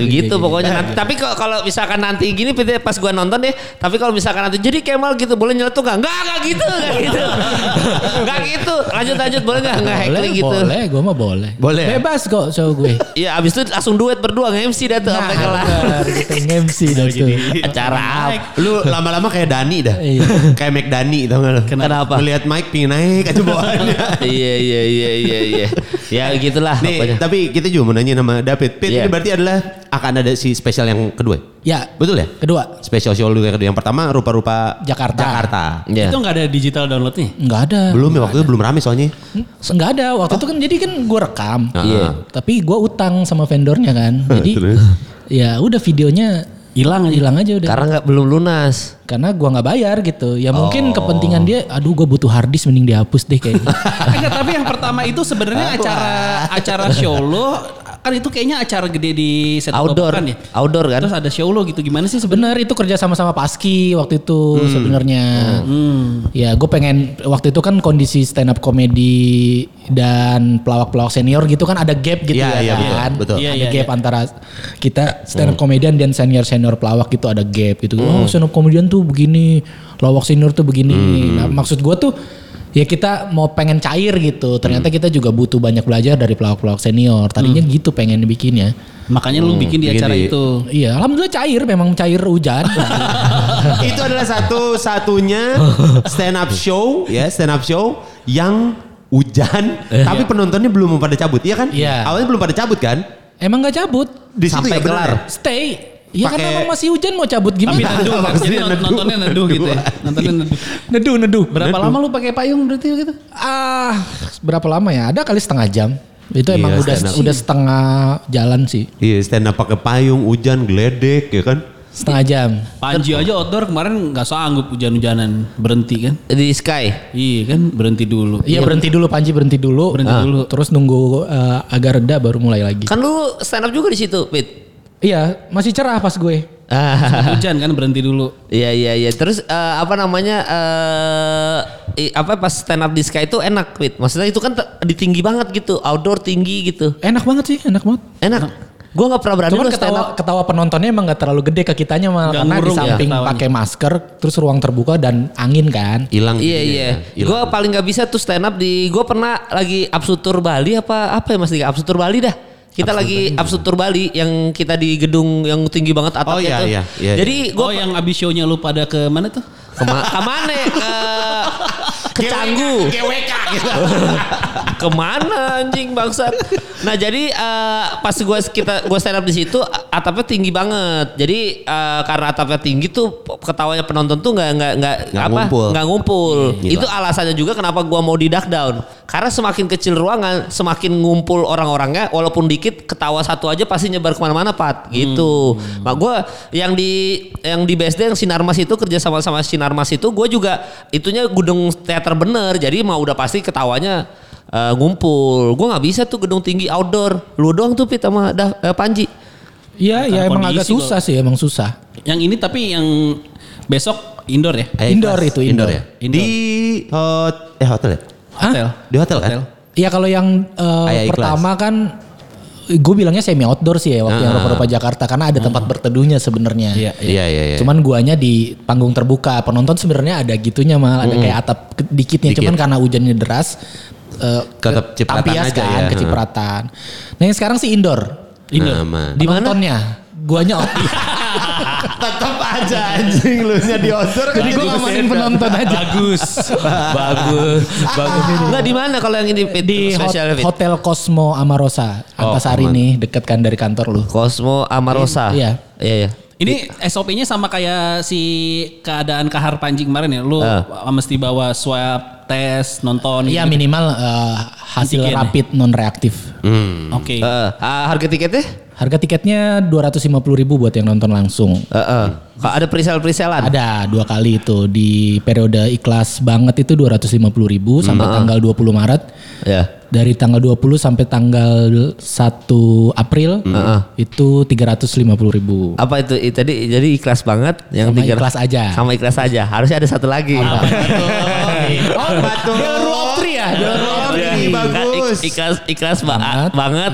gitu pokoknya nanti. Tapi kalau kalau misalkan nanti gini Pit, pas gua nonton deh, tapi kalau misalkan nanti jadi Kemal gitu boleh nyeletuk enggak? Enggak, enggak gitu, enggak gitu. Enggak gitu. Lanjut lanjut boleh enggak? Enggak boleh, gitu. boleh, gue mah boleh. Boleh. Bebas kok show gue. Iya, abis itu langsung duet berdua nge-MC dah tuh sampai kelar. gitu nge-MC dah tuh. Acara apa? Lu lama-lama kayak Dani dah. Iya. kayak Mac Dani tau gak lu? Kenapa? Melihat Mike pingin naik aja bawaannya. Iya, iya, iya, iya, iya. Ya gitulah Nih, pokoknya. tapi kita juga mau nanya sama David. Pit, Iya. ini berarti adalah akan ada si spesial yang kedua. Ya, Betul ya? kedua Special show lu yang kedua. Yang pertama rupa-rupa Jakarta. Jakarta. Iya. Itu nggak ada digital downloadnya? nggak ada. Belum ya waktu itu belum rame soalnya. Nggak ada. Waktu itu kan jadi kan gue rekam. Iya. Tapi gue utang sama vendornya kan. Jadi Terus? ya udah videonya hilang hilang aja udah. Karena nggak belum lunas. Karena gua nggak bayar gitu. Ya Oh. mungkin kepentingan dia, aduh gue butuh hard disk mending dihapus deh kayaknya. Enggak, tapi yang pertama itu sebenarnya acara acara show lo kan itu kayaknya acara gede di set Outdoor. kan ya. Outdoor kan? Terus ada show lo gitu gimana sih sebenarnya? Itu kerja sama sama Paski waktu itu Hmm. sebenarnya. Ya gue pengen waktu itu kan kondisi stand up comedy dan pelawak-pelawak senior gitu kan ada gap gitu Iya, ya iya, betul, kan. betul. Iya, Ada iya, gap iya. antara kita stand up comedian dan senior senior pelawak gitu ada gap gitu. Hmm. Oh stand up comedian tuh begini, pelawak senior tuh begini. Hmm. Nah maksud gue tuh ya kita mau pengen cair gitu. Ternyata Hmm. kita juga butuh banyak belajar dari pelawak-pelawak senior. Tadinya gitu pengen bikinnya. Makanya lu bikin di acara di- itu. Iya, alhamdulillah cair, memang cair hujan. itu adalah satu-satunya stand up show ya stand up show yang hujan tapi penontonnya belum pada cabut iya kan Iya. awalnya belum pada cabut kan Emang gak cabut? di situ Sampai ya kelar. ya? Stay. Iya kan emang masih hujan mau cabut Tapi gimana? neduh kan. Jadi neduh. nontonnya neduh gitu ya. Nontonnya neduh. Neduh, neduh. Berapa lama lu pakai payung berarti gitu? Ah, berapa lama ya? Ada kali setengah jam. Itu Iya, emang udah up. udah setengah jalan sih. iya stand up pakai payung hujan geledek ya kan Setengah jam. Panji aja outdoor kemarin nggak sanggup hujan-hujanan berhenti kan? Di Sky. Iya kan berhenti dulu. Iya berhenti dulu Panji berhenti dulu. Berhenti Ah, dulu. Terus nunggu eh, agak reda baru mulai lagi. Kan lu stand up juga di situ, Pit. Iya, masih cerah pas gue. Ah. Hujan kan berhenti dulu. Iya iya iya. Terus eh, apa namanya eh i- apa pas stand up di Sky itu enak, Pit. Maksudnya itu kan di tinggi banget gitu, outdoor tinggi gitu. Enak banget sih, enak banget. Enak. Gua nggak pernah berani Cuman ketawa, up. ketawa penontonnya emang gak terlalu gede ke kitanya malah Nggak karena di ngurung ya samping ketawanya. pakai masker, terus ruang terbuka dan angin kan. hilang Iya jadinya iya. ya. Hilang. Gue paling nggak bisa tuh stand up di. Gue pernah lagi Absutur Bali apa apa ya Mas Dika? Absutur Bali dah. Kita lagi Absutur Bali yang kita di gedung yang tinggi banget atapnya Oh, iya, tuh. iya, iya, Jadi gue Oh yang abis show-nya lu pada ke mana tuh? kema ke mana? Ke ke Canggu. GWK gitu Ke mana anjing bangsat? Nah jadi eh, pas gue kita gue stand up di situ atapnya tinggi banget. Jadi eh, karena atapnya tinggi tuh ketawanya penonton tuh nggak nggak nggak Nggak apa ngumpul. nggak ngumpul. Gila. Itu alasannya juga kenapa gue mau di duck down. Karena semakin kecil ruangan, semakin ngumpul orang-orangnya. Walaupun dikit, ketawa satu aja pasti nyebar ke mana-mana pat. Gitu. Mak gue yang di yang di BSD yang Sinarmas itu kerja sama sama Sinarmas itu gue juga itunya gedung teater bener. Jadi mau udah pasti ketawanya eh, ngumpul. Gue nggak bisa tuh gedung tinggi outdoor. Lu doang tuh Pit sama Da- eh, Panji. Iya, ya emang agak susah sih, emang susah. Yang ini tapi yang besok indoor ya? Eh, Indoor itu, indoor. ya Indoor. di hot eh hotel ya Hah? Hotel. di hotel kan Iya kalau yang ikhlas. pertama kan gue bilangnya semi outdoor sih ya waktu yang Ah. rupa-rupa Jakarta karena ada tempat berteduhnya sebenarnya. Iya. iya iya iya Cuman guanya di panggung terbuka. Penonton sebenarnya ada gitunya mal, ada kayak atap dikitnya. Dikit. Cuman karena hujannya deras Tetap ke- cipratan tampias aja kan, ya. kecipratan. Nah yang sekarang sih indoor. Nah, aman. Di Penontonnya. Guanya outdoor. tetap aja anjing lu nya di outdoor kan Jadi gue ngamanin penonton aja. Bagus. Bagus. Bagus. Nggak di mana kalau yang ini? Di hot-? Hotel Cosmo Amarosa. Antasari aman. nih deket kan dari kantor lu. Cosmo Amarosa. Iya. Iya iya. Ini SOP-nya sama kayak si keadaan kahar Panji kemarin ya. Lu Ah. mesti bawa swab, tes, nonton. Iya gitu. minimal eh, hasil Antigen ya? rapid non reaktif. Hmm. Oke. Eh, ah, harga tiketnya? Harga tiketnya 250 ribu buat yang nonton langsung. Heeh. Kok ada presale-presalan? Ada dua kali itu di periode ikhlas banget itu 250 ribu sampai tanggal 20 Maret. Ya. Dari tanggal 20 sampai tanggal 1 April itu 350 ribu. Apa itu? Tadi jadi ikhlas banget yang Sama tiga- ikhlas aja. Sama ikhlas aja. Harusnya ada satu lagi. Oh, batu. The rule of three ya? Of Iya, bagus. Ikhlas ikhlas ba- Banget. banget.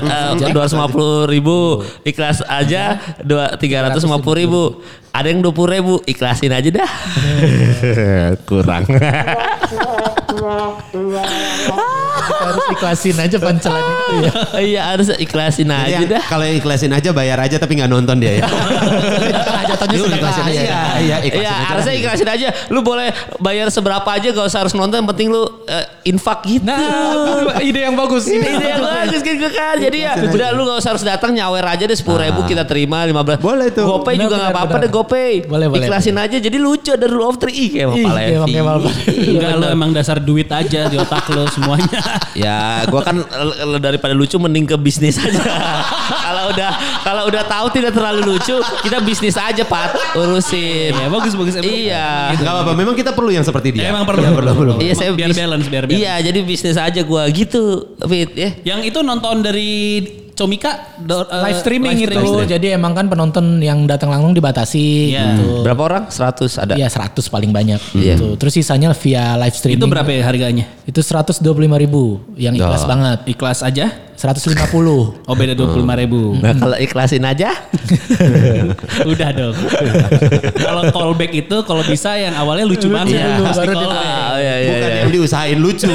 Dua ratus lima puluh ribu ikhlas aja. Dua tiga ratus lima puluh ribu. Ada yang dua puluh ribu ikhlasin aja dah. Kurang Harus ikhlasin aja pancelan itu ya. iya harus ikhlasin aja Jadi dah kalau ikhlasin aja bayar aja tapi nggak nonton dia ya. Jatuhnya Lu sedekah. ikhlasin aja. Iya. Iya, ikhlasin Iya aja. harusnya ikhlasin aja Lu boleh bayar seberapa aja Gak usah harus nonton Yang penting lu eh, infak gitu Nah, ide yang bagus. Ini ide yang bagus gitu kan. Jadi ya udah lu gak usah harus datang nyawer aja deh sepuluh ribu kita terima 15. Boleh tuh. Gopay juga gak apa-apa deh Gopay. Boleh, boleh. Ikhlasin aja jadi lucu ada rule of three. Kayak kayak Levi. Kemal. Enggak lo emang dasar duit aja di otak lo semuanya. Ya, gua kan daripada lucu mending ke bisnis aja. kalau udah kalau udah tahu tidak terlalu lucu, kita bisnis aja, Pat. Urusin. Ya bagus bagus. emang. Iya. Gak apa-apa, memang kita perlu yang seperti dia. Emang perlu. Iya, saya biar balance biar balance. Iya, jadi bisnis aja gua gitu, Fit, ya. Yang itu nonton dari Comika do- eh, live streaming itu. streaming. Jadi emang kan penonton yang datang langsung dibatasi Iya. gitu. Berapa orang? 100 ada. Iya 100 paling banyak Iya. gitu. Terus sisanya via live streaming. Itu berapa ya harganya? Itu 125 ribu yang ikhlas Ya. banget. Ikhlas aja? 150. Oh beda 25 ribu. Nah, kalau ikhlasin aja, Udah dong. kalau callback itu kalau bisa yang awalnya lucu banget. dulu, Pasti baru. Ah, iya, iya, Bukan iya. yang diusahain lucu.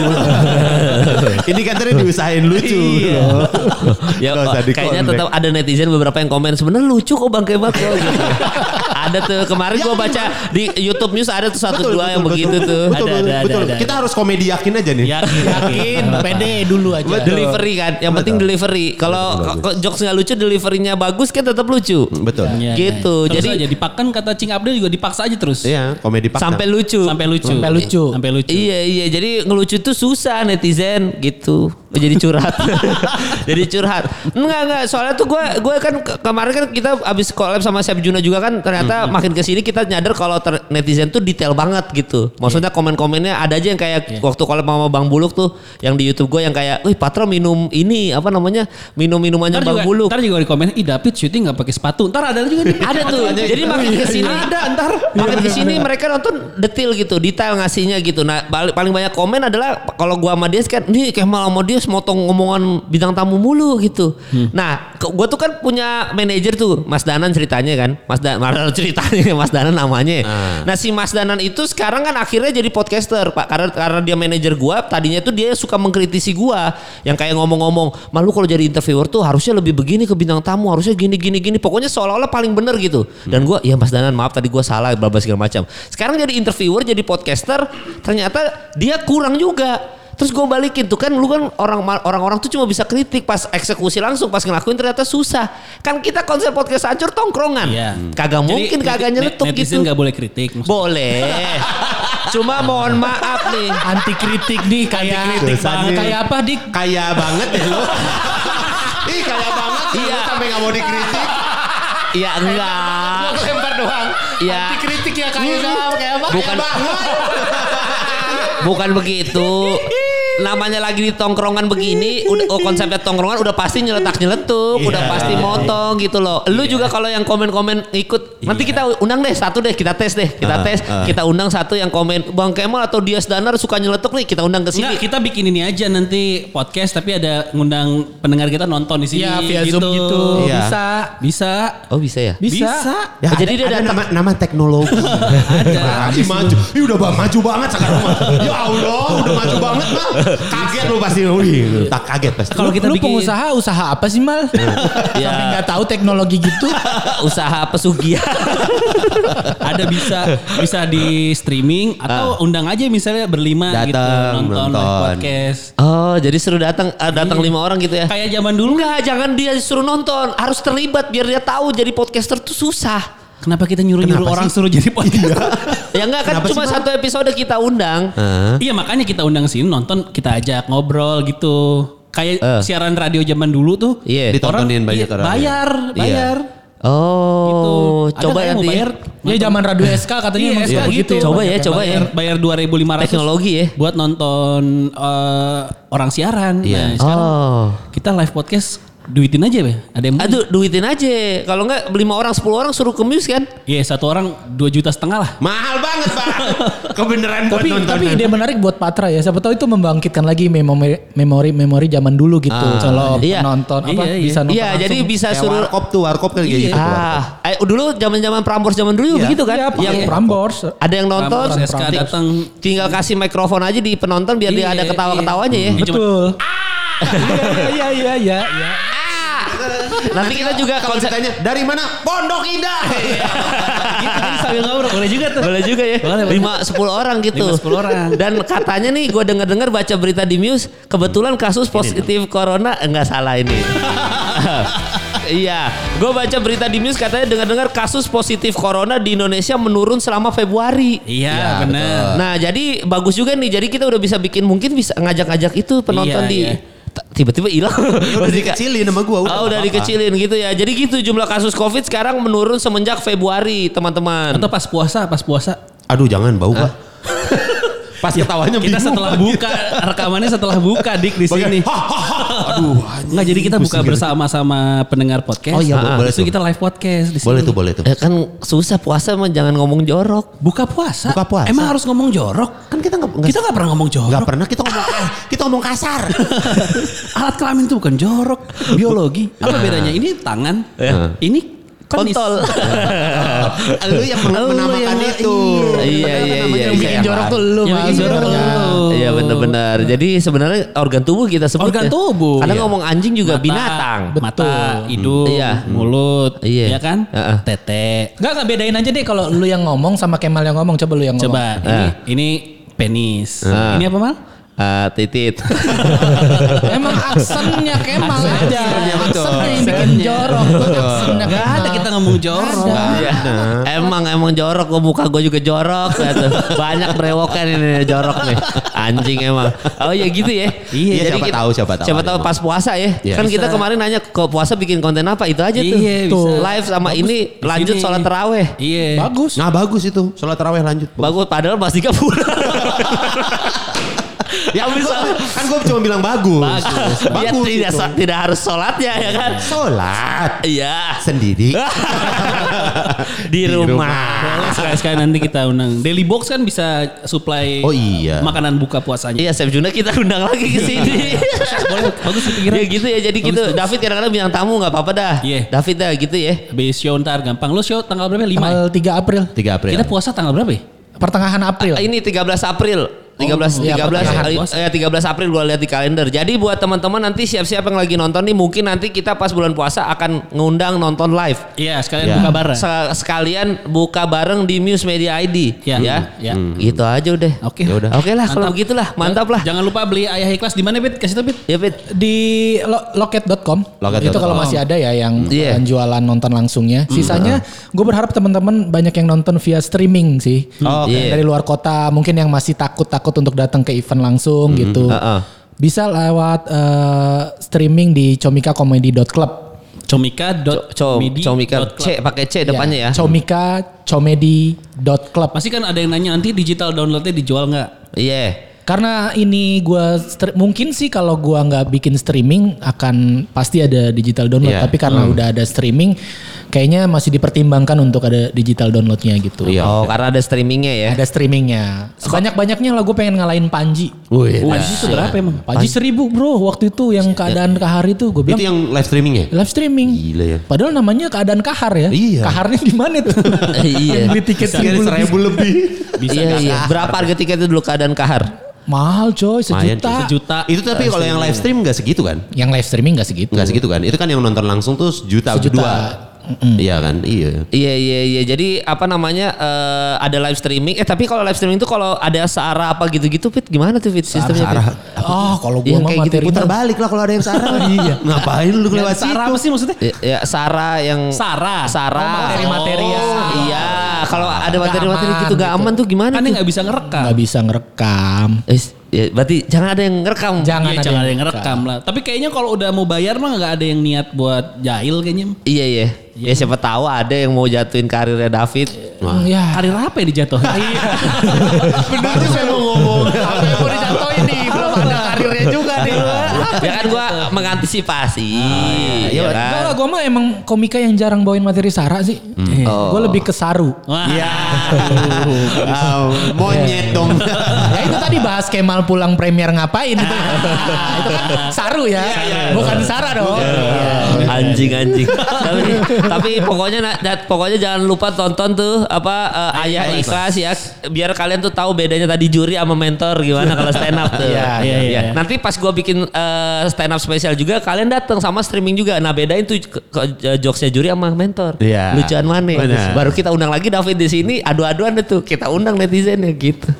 Ini kan tadi diusahain lucu. ya kok, di kayaknya tetap ada netizen beberapa yang komen sebenarnya lucu kok bang gitu. Ada tuh kemarin gua baca di YouTube News ada tuh satu dua yang begitu tuh Betul, Ada, betul, ada, betul. ada, ada. Kita harus komedi yakin aja nih. Yakin, Yakin, pede dulu aja. delivery kan yang penting delivery kalau jokes nggak lucu deliverynya bagus kan tetap lucu Betul. Iya, Gitu, iya. Terus jadi- aja dipakkan kata Cing Abdul juga dipaksa aja terus. Iya, komedi paksa. sampai lucu Sampai lucu. Sampai lucu. Sampai lucu. Iya iya jadi ngelucu tuh susah netizen gitu. Oh, Jadi curhat. jadi curhat. Enggak enggak soalnya tuh gue gue kan ke- kemarin kan kita abis collab sama Chef Juna juga kan ternyata makin ke sini kita nyadar kalau netizen tuh detail banget gitu. Maksudnya komen-komennya ada aja yang kayak waktu collab sama Bang Buluk tuh yang di YouTube gue yang kayak, "Wih, Patro minum ini apa namanya? Minum minumannya Ntar Bang juga, Buluk." ntar juga di komen, ih David syuting gak pakai sepatu. Ntar ada juga nih. ada tuh. Jadi makin ke sini ada ntar makin ke sini mereka nonton detail gitu, detail ngasihnya gitu. Nah paling banyak komen adalah kalau gua sama dia kan, nih Kemal sama dia motong ngomongan bintang tamu mulu gitu. Nah ke- gua tuh kan punya manajer tuh, Mas Danan ceritanya kan, Mas Danan ceritanya Mas Danan namanya. Nah si Mas Danan itu sekarang kan akhirnya jadi podcaster pak, karena karena dia manajer gua. Tadinya tuh dia suka mengkritisi gua, yang kayak ngomong-ngomong, malu kalau jadi interviewer tuh harusnya lebih begini ke bintang tamu, harusnya gini gini gini. Pokoknya seolah-olah paling bener gitu. Dan gua, ya Mas Danan maaf tadi gua salah, bla segala macam. Sekarang jadi interviewer, jadi podcaster, ternyata dia kurang juga. Terus gue balikin tuh kan lu kan orang orang-orang tuh cuma bisa kritik pas eksekusi langsung pas ngelakuin ternyata susah. Kan kita konsep podcast hancur tongkrongan. Iya. Kagak Jadi, mungkin kagak net- nyeletuk netizen gitu. gak boleh kritik. maksudnya. Boleh. Cuma mohon maaf nih. Anti kritik nih kayak kritik banget. kayak apa dik? Kaya banget ya lo. Ih kaya banget. Iya. Sampai gak mau dikritik. Iya enggak. Lempar doang. Iya. Anti kritik ya kayak? Kayak apa? Bukan bukan begitu. Namanya lagi di tongkrongan begini, udah oh, konsepnya tongkrongan udah pasti nyeletak nyeletuk, udah pasti motong gitu loh. Lu juga kalau yang komen-komen ikut, nanti kita undang deh satu deh, kita tes deh, kita Ah, tes, ah. kita undang satu yang komen Bang Kemal atau Dias Danar suka nyeletuk nih, kita undang ke sini. Enggak, kita bikin ini aja nanti podcast tapi ada ngundang pendengar kita nonton di sini. Iya via zoom gitu. Iya. Bisa. Bisa. Oh bisa ya? Bisa. Ya, Oh, jadi ada, dia ada datang- nama, nama teknologi. ada. maju. Ih udah ba- maju banget sekarang. Ya Allah, udah maju banget mah. Kaget lu pasti. Wih, tak kaget pasti. Kalau kita lu bikin pengusaha usaha apa sih mal? Ya. Sampai nggak tahu teknologi gitu. Usaha pesugihan. ada bisa bisa di streaming atau undang aja misalnya berlima gitu Datang, nonton, nonton. live podcast. Oh, jadi suruh datang ah, datang lima orang gitu ya? Kayak zaman dulu Enggak, jangan dia suruh nonton, harus terlibat biar dia tahu jadi podcaster tuh susah. Kenapa kita nyuruh-nyuruh orang sih? suruh jadi podcast? Ya enggak kan Kenapa cuma sih, satu episode kita undang. Hah? iya makanya kita undang sini nonton kita ajak ngobrol gitu. kayak Eh. siaran radio zaman dulu tuh. Iya. Ditontonin banyak iya, orang. Bayar, Iya. bayar. Oh, Gitu. Coba nanti. mau bayar. Ya zaman radio SK katanya Iya, SK gitu. ya. Coba banyak ya, coba bayar. ya. Bayar 2500 Teknologi ya. buat nonton eh, orang siaran. Iya. Nah, sekarang Oh. kita live podcast duitin aja, Be. Ada yang? Aduh, duitin aja. Kalau enggak lima orang, 10 orang suruh ke Muse kan? Iya, satu orang 2 juta setengah lah. Mahal banget bang. Kebenaran buat Tapi nonton. tapi ide menarik buat Patra ya. Siapa tahu itu membangkitkan lagi memori memori memori zaman dulu gitu. Kalau Iya. penonton apa Iya, iya. bisa nonton Iya, jadi bisa Kayak suruh warkop tuh, warkop kan kayak Iya. gitu. warkop. Ah, eh, dulu zaman-zaman Prambors zaman dulu Iya. begitu kan? Iya, yang Prambors. ada yang nonton, Prambors datang. tinggal kasih mikrofon aja di penonton biar dia Iya, ada ketawa-ketawanya ya. iya. Betul. Iya iya iya iya iya. Nanti kita juga Kalau ditanya dari mana? Pondok Indah. Gitu, jadi sambil ngobrol. Boleh juga tuh. boleh juga ya. Boleh, boleh. 5 10 orang gitu. Lima, sepuluh orang. Dan katanya nih gue denger-dengar baca berita di Muse, kebetulan kasus positif corona enggak salah ini. Iya, gue baca berita di Muse katanya dengar-dengar kasus positif corona di Indonesia menurun selama Februari. Iya, benar. Nah jadi bagus juga nih. Jadi kita udah bisa bikin mungkin bisa ngajak-ngajak itu penonton Iya, di iya. Tiba-tiba hilang. Udah dikecilin sama gua. Oh, udah dikecilin gitu ya. Jadi gitu jumlah kasus COVID sekarang menurun semenjak Februari, teman-teman. Atau pas puasa, pas puasa. Aduh jangan bau pak. Pas ketawanya Kita bingung. setelah buka rekamannya setelah buka dik di sini. Aduh. Enggak jadi kita buka bersama sama pendengar podcast. Oh iya, Ah, boleh Terus tuh. kita live podcast di sini. Boleh tuh, boleh tuh. Ya kan susah puasa mah jangan ngomong jorok. Buka puasa. Buka puasa. Emang harus ngomong jorok? Kan kita nggak Kita nggak pernah ngomong jorok. nggak pernah kita ngomong kita ngomong kasar. Alat kelamin itu bukan jorok, biologi. Apa bedanya? Ini tangan, ini penis. Kontol. Lu yang menamakan yang- itu. Iya, iya, iya, Yang bikin iya. jorok tuh lu, Yang bikin jorok Iya. lu. Iya benar-benar. Jadi sebenarnya organ tubuh kita sebut. Organ ya. tubuh. Iya. ngomong anjing juga binatang. Mata, hidung, Iya. mulut, Iya. iya kan? Heeh. Tete. Enggak enggak bedain aja deh kalau lu yang ngomong sama Kemal yang ngomong. Coba lu yang ngomong. Coba ini ini penis. Ini apa mal? Ah, titit. Emang aksennya Kemal aja. Aksennya betul. Aksennya yang bikin jorok aksennya Gak Kemal. ada kita ngomong jorok. Iya. Emang emang jorok gua muka gue juga jorok gitu. Banyak berewokan ini jorok nih. Anjing emang. Oh ya gitu ya. Iya, siapa tahu, siapa tahu. Siapa tahu pas puasa ya. Iya. Kan kita Bisa. kemarin nanya kok puasa bikin konten apa itu aja tuh. Iya, Tuh. bisa. Live sama ini Di lanjut sholat terawih. Iya. Bagus. Nah bagus itu. Sholat taraweh lanjut. Bagus padahal Mas Dika pulang. Ya bisa. Kan gue cuma bilang bagus. Bagus. Bagus tidak itu. tidak harus sholatnya ya kan. Sholat. Iya. Sendiri. Di rumah. Boleh sekali-sekali nanti kita undang. Daily Box kan bisa supply Oh iya. makanan buka puasanya. Iya, Chef Juna kita undang lagi ke sini. Boleh, bagus pikiran. Ya gitu ya, jadi gitu. David kadang-kadang bilang tamu nggak apa-apa dah. Iya. David dah gitu ya. Habis show ntar gampang. Lu show tanggal berapa? 5 ya? Tanggal 3 April. 3 April. Kita puasa tanggal berapa ya? Pertengahan April. Ini 13 April. 13 iya, 13 pertengahan hari- puasa. eh, 13 April gua lihat di kalender. Jadi buat teman-teman nanti siap-siap yang lagi nonton nih mungkin nanti kita pas bulan puasa akan ngundang nonton live. Iya, sekalian Iya. buka bareng. Se- sekalian buka bareng di Muse Media ID Iya. ya. Iya. Gitu aja udah. Oke. Ya udah. Oke lah kalau Mantap. begitulah, mantap lah. Jangan lupa beli ayah ikhlas di mana, Bit? Kasih tau, Bit. Ya Fit. di lo- loket.com Loket.com. itu kalau masih ada ya yang Iya. yang jualan nonton langsungnya sisanya gue berharap teman-teman banyak yang nonton via streaming sih Oh, oke. Yang dari luar kota mungkin yang masih takut-takut untuk datang ke event langsung gitu Heeh. bisa lewat eh, streaming di comikacomedy.club Co Comika C pakai C depannya ya. comika comedy.club Pasti kan ada yang nanya nanti digital downloadnya dijual nggak? Iya. Karena ini gua mungkin sih kalau gua nggak bikin streaming akan pasti ada digital download. Iya. Tapi karena udah ada streaming, kayaknya masih dipertimbangkan untuk ada digital downloadnya gitu. Iya. Oh, karena ada streamingnya ya. Ada streamingnya. Sebanyak banyaknya lah gue pengen ngalahin Panji. Wih, Panji itu berapa emang? Panji seribu bro waktu itu yang keadaan kahar itu gue Itu bilang yang live streaming ya? live streaming. Gila ya. Padahal namanya keadaan kahar ya. Iya. Kaharnya di mana tuh? Iya. Beli tiket seribu lebih. Bisa iya, iya. Berapa harga tiket itu dulu keadaan kahar? Mahal coy sejuta. Sejuta. Itu tapi kalau yang live stream gak segitu kan? Yang live streaming gak segitu. Gak segitu kan? Itu kan yang nonton langsung tuh sejuta, Sejuta. berdua. Iya kan? Iya. Iya iya iya. Jadi apa namanya eh, ada live streaming. Eh tapi kalau live streaming itu kalau ada seara apa gitu-gitu Fit gimana tuh Fit sistemnya? Fit? Sarah. Oh kalau gue Yang mah kayak gitu materi Putar balik lah kalau ada yang Sarah. iya. Ngapain lu lewat situ? Sarah apa sih maksudnya? Ya, ya Sarah yang Sarah. Sarah. Oh, materi-materi ya. Iya, kalau ada materi-materi gitu gak gitu. aman tuh gimana Kan nggak bisa ngerekam. Nggak bisa ngerekam. Eh, ya, berarti jangan ada yang ngerekam. Jangan Iya, ada jangan yang ada yang ngerekam lah. Tapi kayaknya kalau udah mau bayar mah nggak ada yang niat buat jahil kayaknya. Iya iya. Ya siapa tahu ada yang mau jatuhin karirnya David. Hmm, Ya. Karir apa ya dijatuhin? Bener juga mau ngomong. Apa yang mau dijatuhin nih? Ya kan gua mengantisipasi. Ya, ya enggak kan? lah, gue mah emang komika yang jarang bawain materi Sarah sih. Oh. Gue lebih ke Saru. Iya. Ah, monyet dong. ya itu tadi bahas Kemal pulang premier ngapain itu. Itu kan Saru ya, bukan Sarah dong. Anjing anjing. tapi tapi pokoknya pokoknya jangan lupa tonton tuh apa eh, ayah ikhlas ya biar kalian tuh tahu bedanya tadi juri sama mentor gimana kalau stand up tuh. Iya, iya, iya. Nanti pas gua bikin eh, stand up spesial juga kalian datang sama streaming juga. Nah bedain tuh ke, ke- jokesnya juri sama mentor. Iya. Lucuan mana? Benar. Baru kita undang lagi David di sini adu-aduan tuh. Kita undang netizen ya gitu.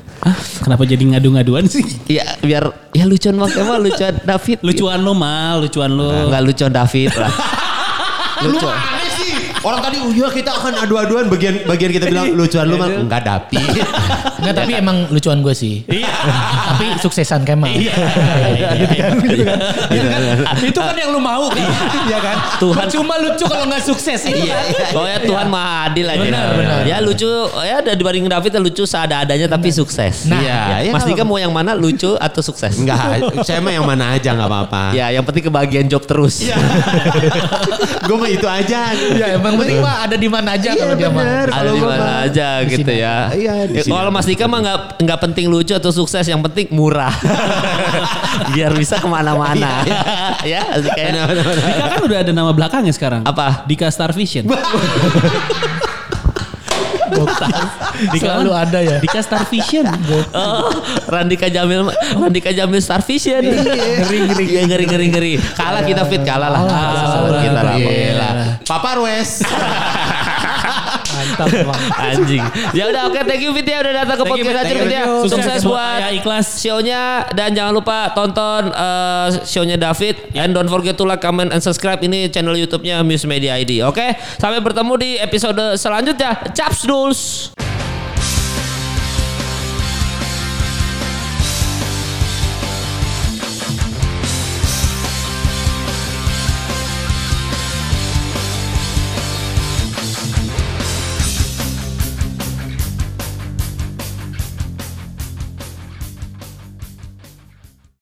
Kenapa jadi ngadu-ngaduan sih? Ya biar ya lucuan makanya lucuan David. Lucuan lo mal, lucuan lo. Enggak lucuan David lah. Lu aneh sih. Orang tadi oh iya kita akan adu-aduan bagian bagian kita bilang lucuan lu mah enggak dapi. Enggak tapi emang lucuan gue sih. Iya. tapi suksesan Kemal. Iya. itu kan yang lu mau kan? Iya kan? Tuhan. Cuma lucu kalau nggak sukses itu kan. Pokoknya Tuhan maha adil aja. Benar, benar. Ya lucu, ya ada dibanding David ya lucu seada-adanya tapi sukses. Nah, Iya, Ya, ya Mas Dika mau yang mana lucu atau sukses? Enggak, saya mah yang mana aja enggak apa-apa. Ya yang penting kebagian job terus. Gue mah itu aja. Ya emang penting mah ada di mana aja Iya, kalau dia mah. Ada di mana aja gitu ya. Iya, Ya, Kalau Mas Dika mah nggak nggak penting lucu atau sukses, yang penting murah. Biar bisa ke mana-mana. ya, Mas Dika ya. Dika kan udah ada nama belakangnya sekarang. Apa? Dika Star Vision. Dika Selalu ada ya. Dika Star Vision. Oh, Randika Jamil, Randika Jamil Star Vision. ngeri ngeri Iya, ngeri ngeri ngeri. Kalah kita fit kalah lah. Kalah kita lah. Papa Rues. Mantap Bang. Anjing. Ya udah oke thank you Fit ya udah datang ke podcast Fit. Acur Thank Fit ya. you. Sukses buat Ayah Ikhlas. show-nya dan jangan lupa tonton eh, show-nya David and don't forget to like, comment and subscribe ini channel YouTube-nya Muse Media ID. Oke, sampai bertemu di episode selanjutnya. Caps Dulls.